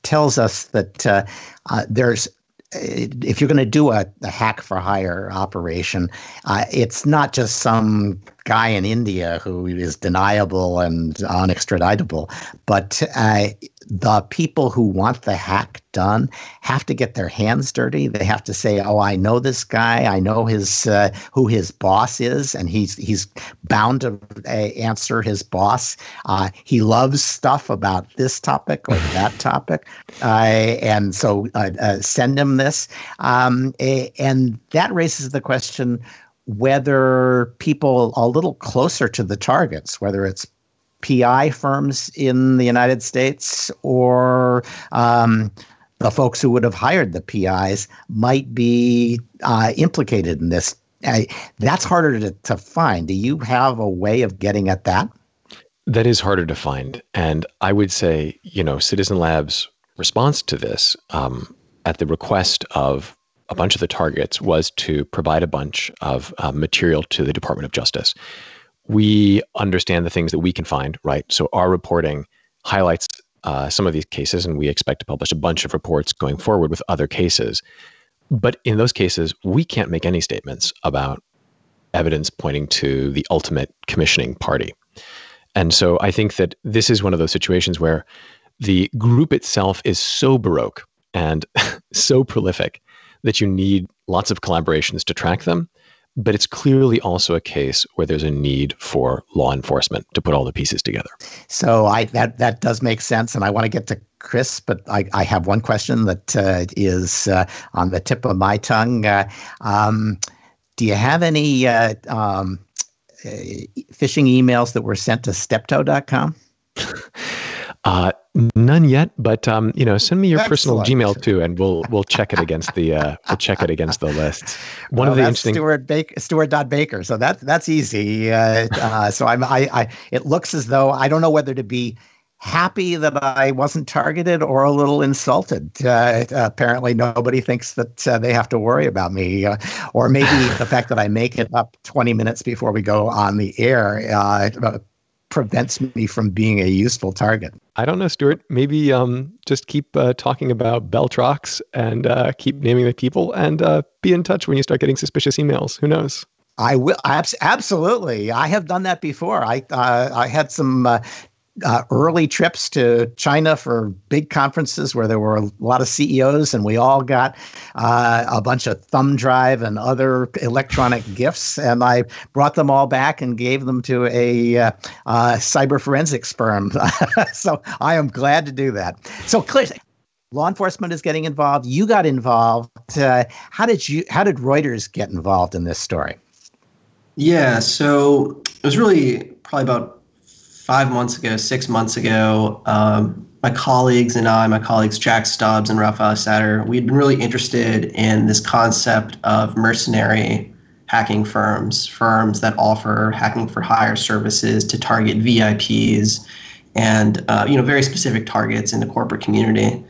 tells us that uh, uh, there's if you're going to do a, a, hack for hire operation, uh, it's not just some guy in India who is deniable and unextraditable. But uh, the people who want the hack done have to get their hands dirty. They have to say, "Oh, I know this guy. I know his uh, who his boss is, and he's he's bound to uh, answer his boss. Uh, he loves stuff about this topic or [LAUGHS] that topic, uh, and so uh, uh, send him this." Um, and that raises the question whether people a little closer to the targets, whether it's PI firms in the United States or um, the folks who would have hired the PIs might be uh, implicated in this. Uh, that's harder to, to find. Do you have a way of getting at that? That is harder to find. And I would say, you know, Citizen Lab's response to this um, at the request of a bunch of the targets was to provide a bunch of uh, material to the Department of Justice we understand the things that we can find, right? So our reporting highlights uh, some of these cases, and we expect to publish a bunch of reports going forward with other cases. But in those cases, we can't make any statements about evidence pointing to the ultimate commissioning party. And so I think that this is one of those situations where the group itself is so baroque and [LAUGHS] so prolific that you need lots of collaborations to track them but it's clearly also a case where there's a need for law enforcement to put all the pieces together. So I that that does make sense, and I want to get to Chris, but I, I have one question that uh, is uh, on the tip of my tongue. Uh, um, do you have any uh, um, uh, phishing emails that were sent to steptoe.com? [LAUGHS] Uh, none yet, but um, you know, send me your Excellent. personal Gmail too, and we'll we'll check it against the uh, we'll check it against the list. [LAUGHS] One well, of the interesting Stewart Baker, Stewart Baker. So that's that's easy. Uh, uh, so I'm I, I it looks as though I don't know whether to be happy that I wasn't targeted or a little insulted. Uh, apparently, nobody thinks that uh, they have to worry about me, uh, or maybe the [LAUGHS] fact that I make it up 20 minutes before we go on the air uh, prevents me from being a useful target. I don't know, Stewart. Maybe um, just keep uh, talking about BellTroX and uh, keep naming the people and uh, be in touch when you start getting suspicious emails. Who knows? I will absolutely. I have done that before. I uh, I had some uh, uh, early trips to China for big conferences where there were a lot of CEOs, and we all got uh, a bunch of thumb drive and other electronic gifts. And I brought them all back and gave them to a uh, uh cyber forensics firm. [LAUGHS] so I am glad to do that. So, clearly, law enforcement is getting involved. You got involved. Uh, how did you? How did Reuters get involved in this story? Yeah, so it was really probably about five months ago, six months ago, um, my colleagues and I, my colleagues Jack Stubbs and Raphael Satter, we'd been really interested in this concept of mercenary hacking firms, firms that offer hacking for hire services to target VIPs and uh, you know very specific targets in the corporate community.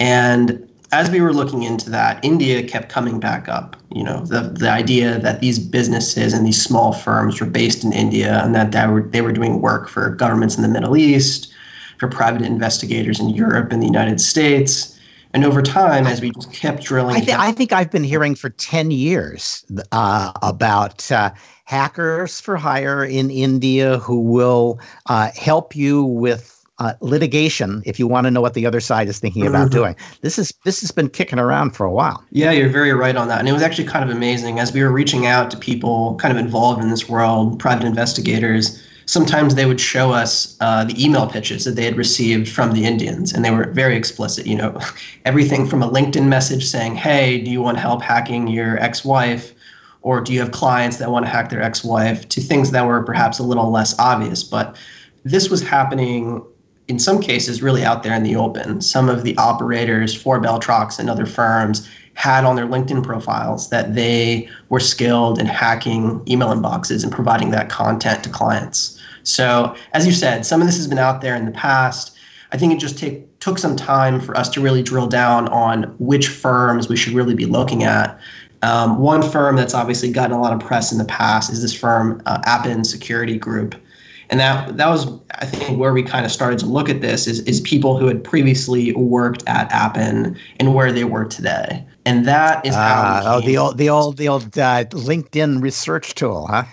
And as we were looking into that, India kept coming back up. You know, the the idea that these businesses and these small firms were based in India and that they were they were doing work for governments in the Middle East, for private investigators in Europe and the United States. And over time, as we kept drilling, I, th- I think I've been hearing for ten years uh, about. Uh, hackers for hire in India who will uh, help you with uh, litigation if you want to know what the other side is thinking about mm-hmm. doing. This is this has been kicking around for a while. Yeah, you're very right on that. And it was actually kind of amazing as we were reaching out to people kind of involved in this world, private investigators. Sometimes they would show us uh, the email pitches that they had received from the Indians, and they were very explicit. You know, [LAUGHS] everything from a LinkedIn message saying, "Hey, do you want help hacking your ex-wife?" or do you have clients that want to hack their ex-wife to things that were perhaps a little less obvious but this was happening in some cases really out there in the open. Some of the operators for BellTroX and other firms had on their LinkedIn profiles that they were skilled in hacking email inboxes and providing that content to clients. So, as you said, some of this has been out there in the past. I think it just take, took some time for us to really drill down on which firms we should really be looking at. Um, one firm that's obviously gotten a lot of press in the past is this firm, uh, Security Group and that that was I think where we kind of started to look at this is is people who had previously worked at Appin and where they were today, and that is how. Uh, oh, the old the old the old uh, LinkedIn research tool, huh?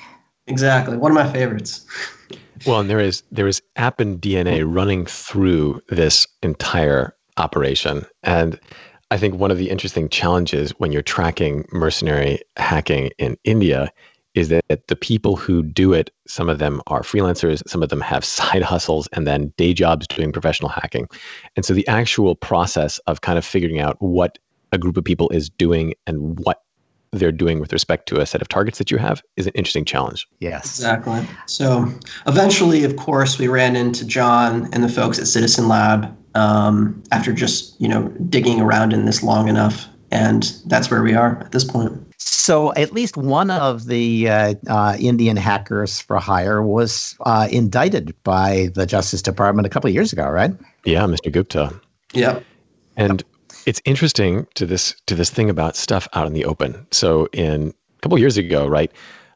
Exactly. One of my favorites. Well, and there is there is Appin DNA running through this entire operation, and I think one of the interesting challenges when you're tracking mercenary hacking in India is that the people who do it, some of them are freelancers, some of them have [LAUGHS] side hustles, and then day jobs doing professional hacking. And so the actual process of kind of figuring out what a group of people is doing and what they're doing with respect to a set of targets that you have is an interesting challenge. Yes. Exactly. So eventually, of course, we ran into John and the folks at Citizen Lab um, after just, you know, digging around in this long enough. And that's where we are at this point. So at least one of the uh, uh, Indian hackers for hire was uh, indicted by the Justice Department a couple of years ago, right? Yeah, Mr. Gupta. Yeah. And it's interesting to this to this thing about stuff out in the open. So in a couple years ago, right,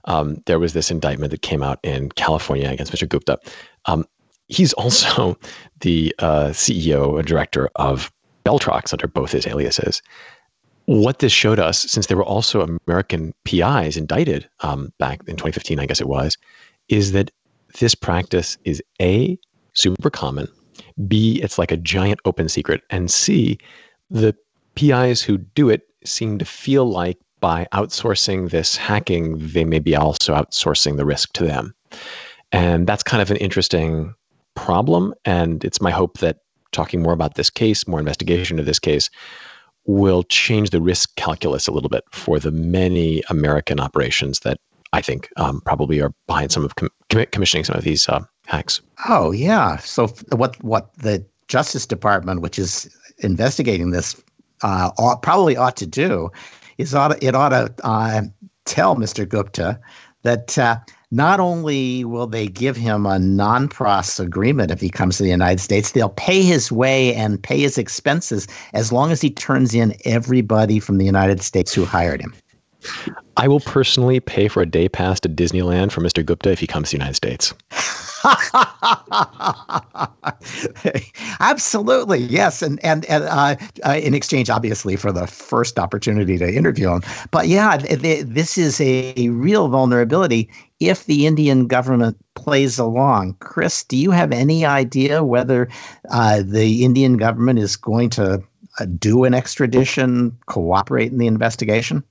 um, there was this indictment that came out in California against Mr. Gupta. Um, he's also [LAUGHS] the uh, CEO and director of BellTroX under both his aliases. What this showed us, since there were also American PIs indicted um, back in 2015, I guess it was, is that this practice is a super common. B, it's like a giant open secret, and C, the PIs who do it seem to feel like by outsourcing this hacking, they may be also outsourcing the risk to them. And that's kind of an interesting problem. And it's my hope that talking more about this case, more investigation of this case, will change the risk calculus a little bit for the many American operations that I think um, probably are behind some of com- commissioning some of these uh, hacks. Oh yeah. So what what the Justice Department, which is investigating this uh, ought, probably ought to do is ought it ought to uh, tell Mr. Gupta that uh, not only will they give him a non-pros agreement if he comes to the United States, they'll pay his way and pay his expenses as long as he turns in everybody from the United States who hired him. I will personally pay for a day pass to Disneyland for Mr. Gupta if he comes to the United States. [LAUGHS] Absolutely, yes, and and, and uh, uh, in exchange, obviously, for the first opportunity to interview him. But yeah, th- th- this is a, a real vulnerability if the Indian government plays along. Chris, do you have any idea whether uh, the Indian government is going to uh, do an extradition, cooperate in the investigation?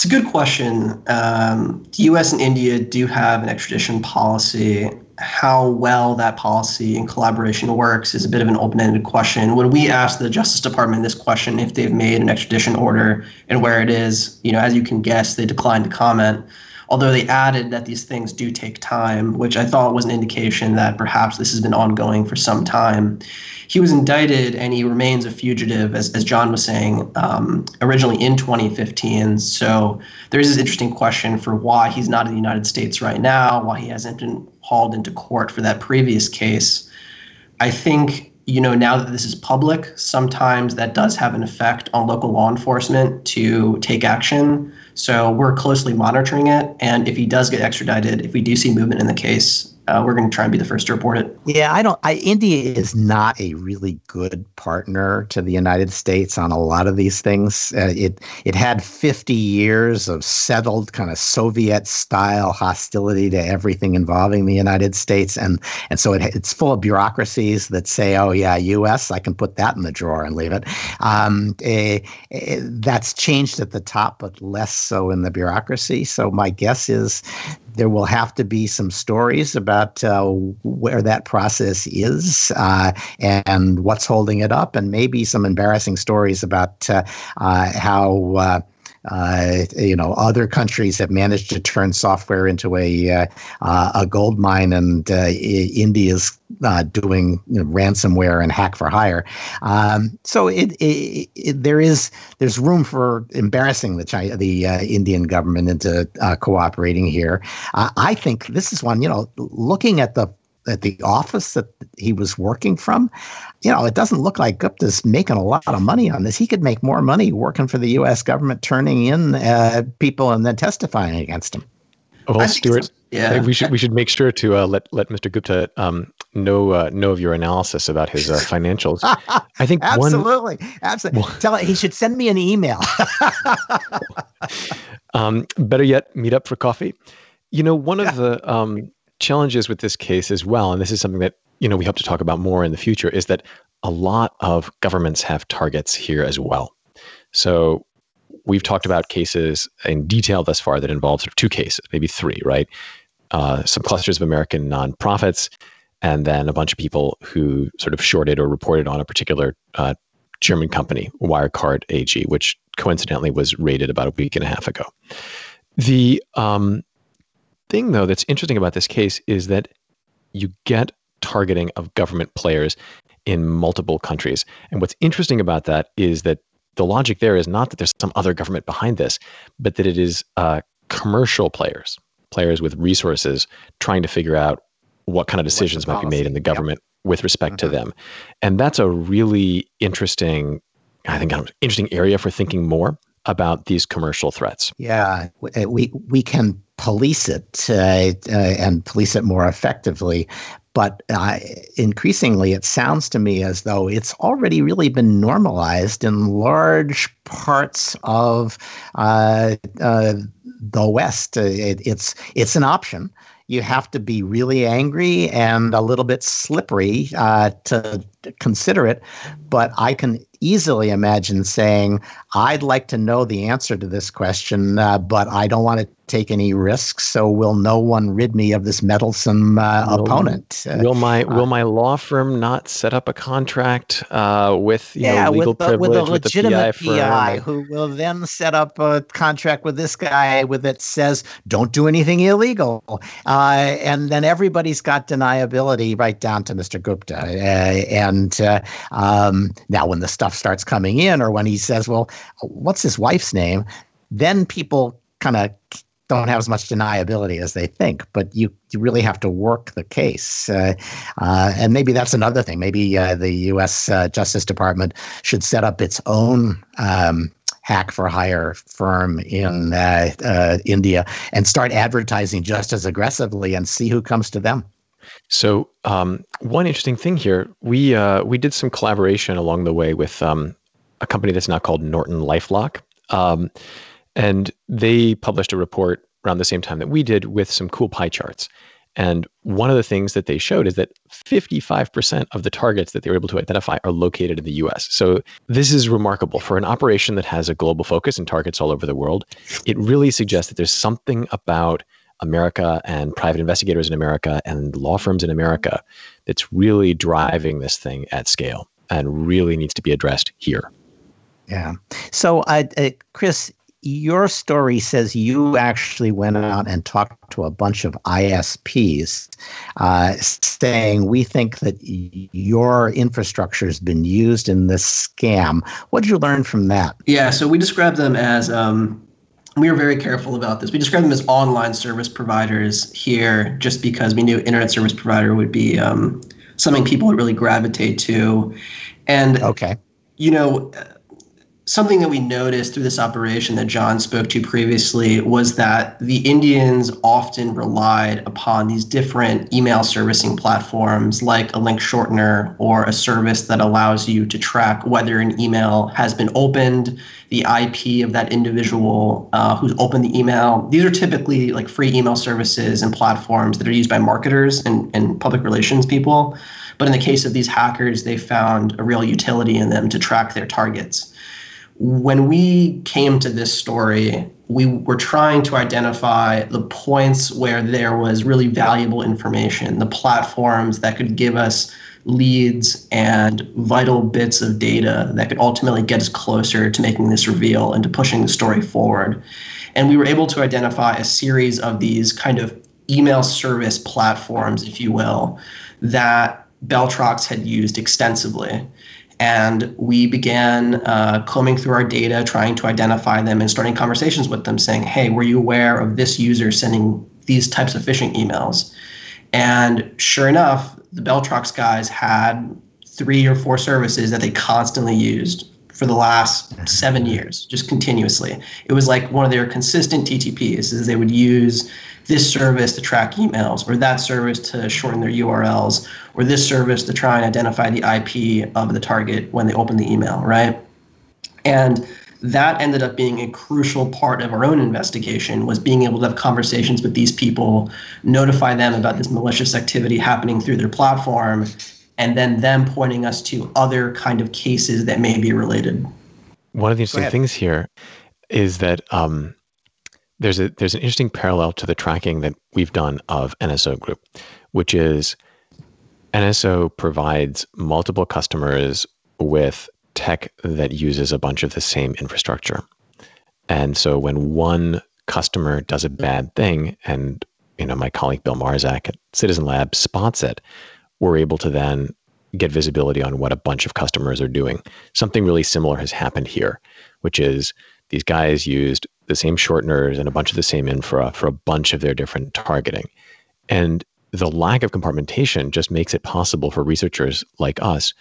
It's a good question. Um, the U.S. and India do have an extradition policy. How well that policy and collaboration works is a bit of an open-ended question. When we asked the Justice Department this question, if they've made an extradition order and where it is, you know, as you can guess, they declined to comment although they added that these things do take time, which I thought was an indication that perhaps this has been ongoing for some time. He was indicted and he remains a fugitive, as, as John was saying, um, originally in 2015. So there is this interesting question for why he's not in the United States right now, why he hasn't been hauled into court for that previous case. I think you know, now that this is public, sometimes that does have an effect on local law enforcement to take action. So we're closely monitoring it. And if he does get extradited, if we do see movement in the case, uh, we're going to try and be the first to report it. Yeah, I don't. I, India is not a really good partner to the United States on a lot of these things. Uh, it it had 50 years of settled kind of Soviet style hostility to everything involving the United States, and and so it, it's full of bureaucracies that say, oh yeah, U.S. I can put that in the drawer and leave it. Um, eh, eh, that's changed at the top, but less so in the bureaucracy. So my guess is there will have to be some stories about uh, where that process is uh, and what's holding it up, and maybe some embarrassing stories about uh, uh how. Uh, uh, you know, other countries have managed to turn software into a a gold mine, and India's uh, doing you know, ransomware and hack for hire. Um, so it, it, it, there is there's room for embarrassing the China, the uh, Indian government into uh, cooperating here. Uh, I think this is one. You know, looking at the at the office that he was working from, you know, it doesn't look like Gupta's making a lot of money on this. He could make more money working for the U.S. government, turning in uh, people and then testifying against him. Well, Stewart, yeah, we should we should make sure to uh, let let Mr. Gupta um, know uh, know of your analysis about his uh, [LAUGHS] financials. I think absolutely, one, absolutely. Well, Tell he should send me an email. [LAUGHS] um, better yet, meet up for coffee. You know, one of the um, challenges with this case as well, and this is something that you know we hope to talk about more in the future, is that a lot of governments have targets here as well. So we've talked about cases in detail thus far that involve sort of two cases, maybe three, right? Uh, some clusters of American nonprofits, and then a bunch of people who sort of shorted or reported on a particular uh, German company, Wirecard AG, which coincidentally was raided about a week and a half ago. The um, thing, though, that's interesting about this case is that you get targeting of government players in multiple countries. And what's interesting about that is that the logic there is not that there's some other government behind this, but that it is uh, commercial players, players with resources trying to figure out what kind of decisions might be made in the government yep. with respect mm-hmm. to them. And that's a really interesting, I think, interesting area for thinking more about these commercial threats. Yeah, we we can police it uh, uh, and police it more effectively. But uh, increasingly, it sounds to me as though it's already really been normalized in large parts of uh, uh, the West. Uh, it, it's it's an option you have to be really angry and a little bit slippery uh, to consider it. But I can easily imagine saying, I'd like to know the answer to this question, uh, but I don't want to take any risks. So will no one rid me of this meddlesome uh, will, opponent? Uh, will my will uh, my law firm not set up a contract uh, with you yeah, know, legal with the, privilege with a legitimate with the PI, PI who will then set up a contract with this guy with it says don't do anything illegal, uh, and then everybody's got deniability right down to Mr. Gupta. and um, now when the stuff starts coming in, or when he says, "Well, what's his wife's name?" then people kind of don't have as much deniability as they think. But you, you really have to work the case. Uh, uh, and maybe that's another thing. Maybe uh, the U.S. Uh, Justice Department should set up its own. Um, hack for hire firm in uh, uh, India and start advertising just as aggressively and see who comes to them. So um, one interesting thing here, we we did some collaboration along the way with um, a company that's now called Norton LifeLock. Um, and they published a report around the same time that we did with some cool pie charts. And one of the things that they showed is that 55% of the targets that they were able to identify are located in the US. So this is remarkable for an operation that has a global focus and targets all over the world. It really suggests that there's something about America and private investigators in America and law firms in America that's really driving this thing at scale and really needs to be addressed here. Yeah. So, uh, uh, Chris, your story says you actually went out and talked to a bunch of ISPs, uh, saying we think that your infrastructure has been used in this scam. What did you learn from that? Yeah, so we describe them as. Um, we were very careful about this. We described them as online service providers here, just because we knew internet service provider would be um, something people would really gravitate to, and okay, you know something that we noticed through this operation that John spoke to previously was that the Indians often relied upon these different email servicing platforms like a link shortener or a service that allows you to track whether an email has been opened, the IP of that individual uh, who's opened the email. These are typically like free email services and platforms that are used by marketers and, and public relations people. But in the case of these hackers, they found a real utility in them to track their targets when we came to this story, we were trying to identify the points where there was really valuable information, the platforms that could give us leads and vital bits of data that could ultimately get us closer to making this reveal and to pushing the story forward. And we were able to identify a series of these kind of email service platforms, if you will, that BellTroX had used extensively. And we began uh, combing through our data, trying to identify them and starting conversations with them saying, hey, were you aware of this user sending these types of phishing emails? And sure enough, the BellTroX guys had three or four services that they constantly used for the last seven years, just continuously. It was like one of their consistent TTPs is they would use this service to track emails, or that service to shorten their URLs, or this service to try and identify the IP of the target when they open the email, right? And that ended up being a crucial part of our own investigation was being able to have conversations with these people notify them about this malicious activity happening through their platform and then them pointing us to other kind of cases that may be related one of the interesting things here is that um, there's a there's an interesting parallel to the tracking that we've done of NSO Group, which is NSO provides multiple customers with tech that uses a bunch of the same infrastructure. And so when one customer does a bad thing and you know my colleague Bill Marczak at Citizen Lab spots it, we're able to then get visibility on what a bunch of customers are doing. Something really similar has happened here, which is these guys used the same shorteners and a bunch of the same infra for a bunch of their different targeting. And the lack of compartmentation just makes it possible for researchers like us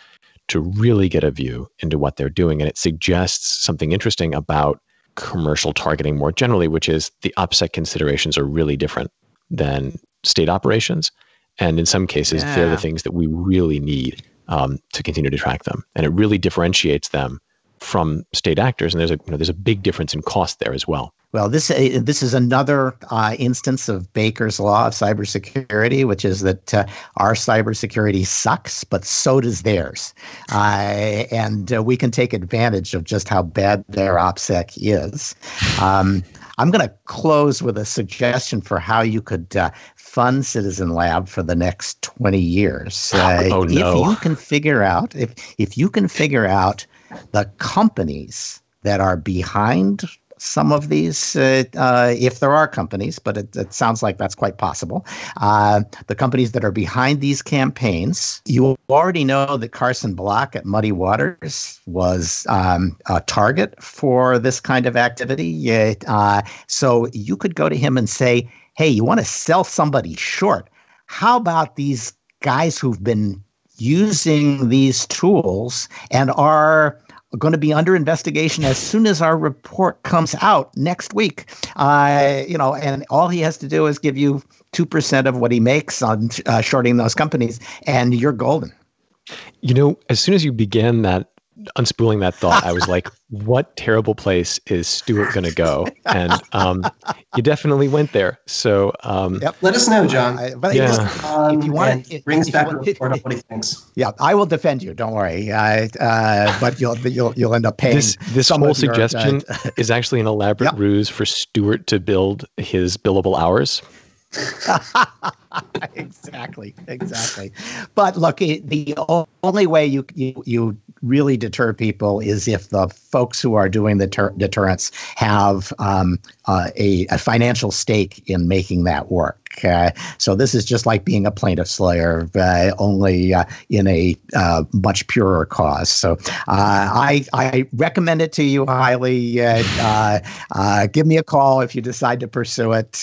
to really get a view into what they're doing. And it suggests something interesting about commercial targeting more generally, which is the OPSEC considerations are really different than state operations. And in some cases, yeah. they're the things that we really need um, to continue to track them. And it really differentiates them from state actors. And there's a, you know, there's a big difference in cost there as well. Well, this uh, this is another uh, instance of Baker's law of cybersecurity, which is that uh, our cybersecurity sucks, but so does theirs, uh, and uh, we can take advantage of just how bad their OPSEC is. Um, I'm going to close with a suggestion for how you could uh, fund Citizen Lab for the next 20 years. [LAUGHS] Oh, no. If you can figure out, if, if you can figure out the companies that are behind some of these, uh, uh, if there are companies, but it, it, sounds like that's quite possible. Uh, the companies that are behind these campaigns, you already know that Carson Block at Muddy Waters was um, a target for this kind of activity. Uh, so you could go to him and say, hey, you want to sell somebody short? How about these guys who've been using these tools and are going to be under investigation as soon as our report comes out next week. Uh, you know, and all he has to do is give you two percent of what he makes on uh, shorting those companies, and you're golden. You know, as soon as you began that unspooling that thought, I was [LAUGHS] like, what terrible place is Stewart going to go? And um, you definitely went there. So um, yep. let us know, John. Uh, but yeah. Um, if you want, it brings back a report on what he thinks. Yeah, I will defend you. Don't worry. Uh, uh, but you'll you'll you'll end up paying. This this whole suggestion your, uh, [LAUGHS] is actually an elaborate yep. ruse for Stewart to build his billable hours. [LAUGHS] exactly, exactly. But look, the only way you, you you really deter people is if the folks who are doing the ter- deterrence have um, uh, a, a, financial stake in making that work. Uh, so this is just like being a plaintiff's lawyer, uh, only uh, in a uh, much purer cause. So I I recommend it to you highly. give me a call if you decide to pursue it.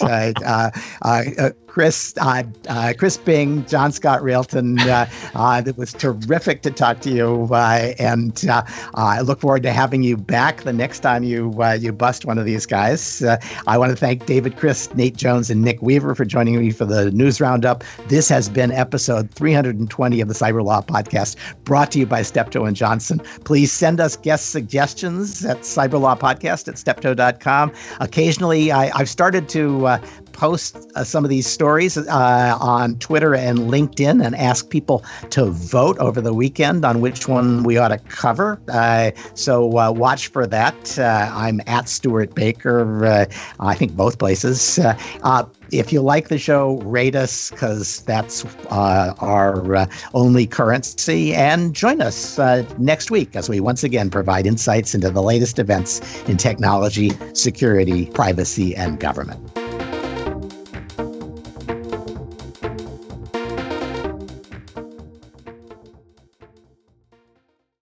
Chris, uh, uh, Chris Bing, John Scott Railton. Uh, [LAUGHS] uh, it was terrific to talk to you, uh, and uh, I look forward to having you back the next time you you bust one of these guys. I want to thank David Kris, Nate Jones, and Nick Weaver for joining me for the news roundup. This has been episode 320 of the Cyber Law Podcast, brought to you by Steptoe and Johnson. Please send us guest suggestions at cyberlawpodcast at steptoe.com. Occasionally, I, have started to post uh, some of these stories uh, on Twitter and LinkedIn and ask people to vote over the weekend on which one we ought to cover. Uh, so uh, watch for that. Uh, I'm at Stewart Baker, uh, I think both places. if you like the show, rate us because that's our only currency. And join us next week as we once again provide insights into the latest events in technology, security, privacy, and government.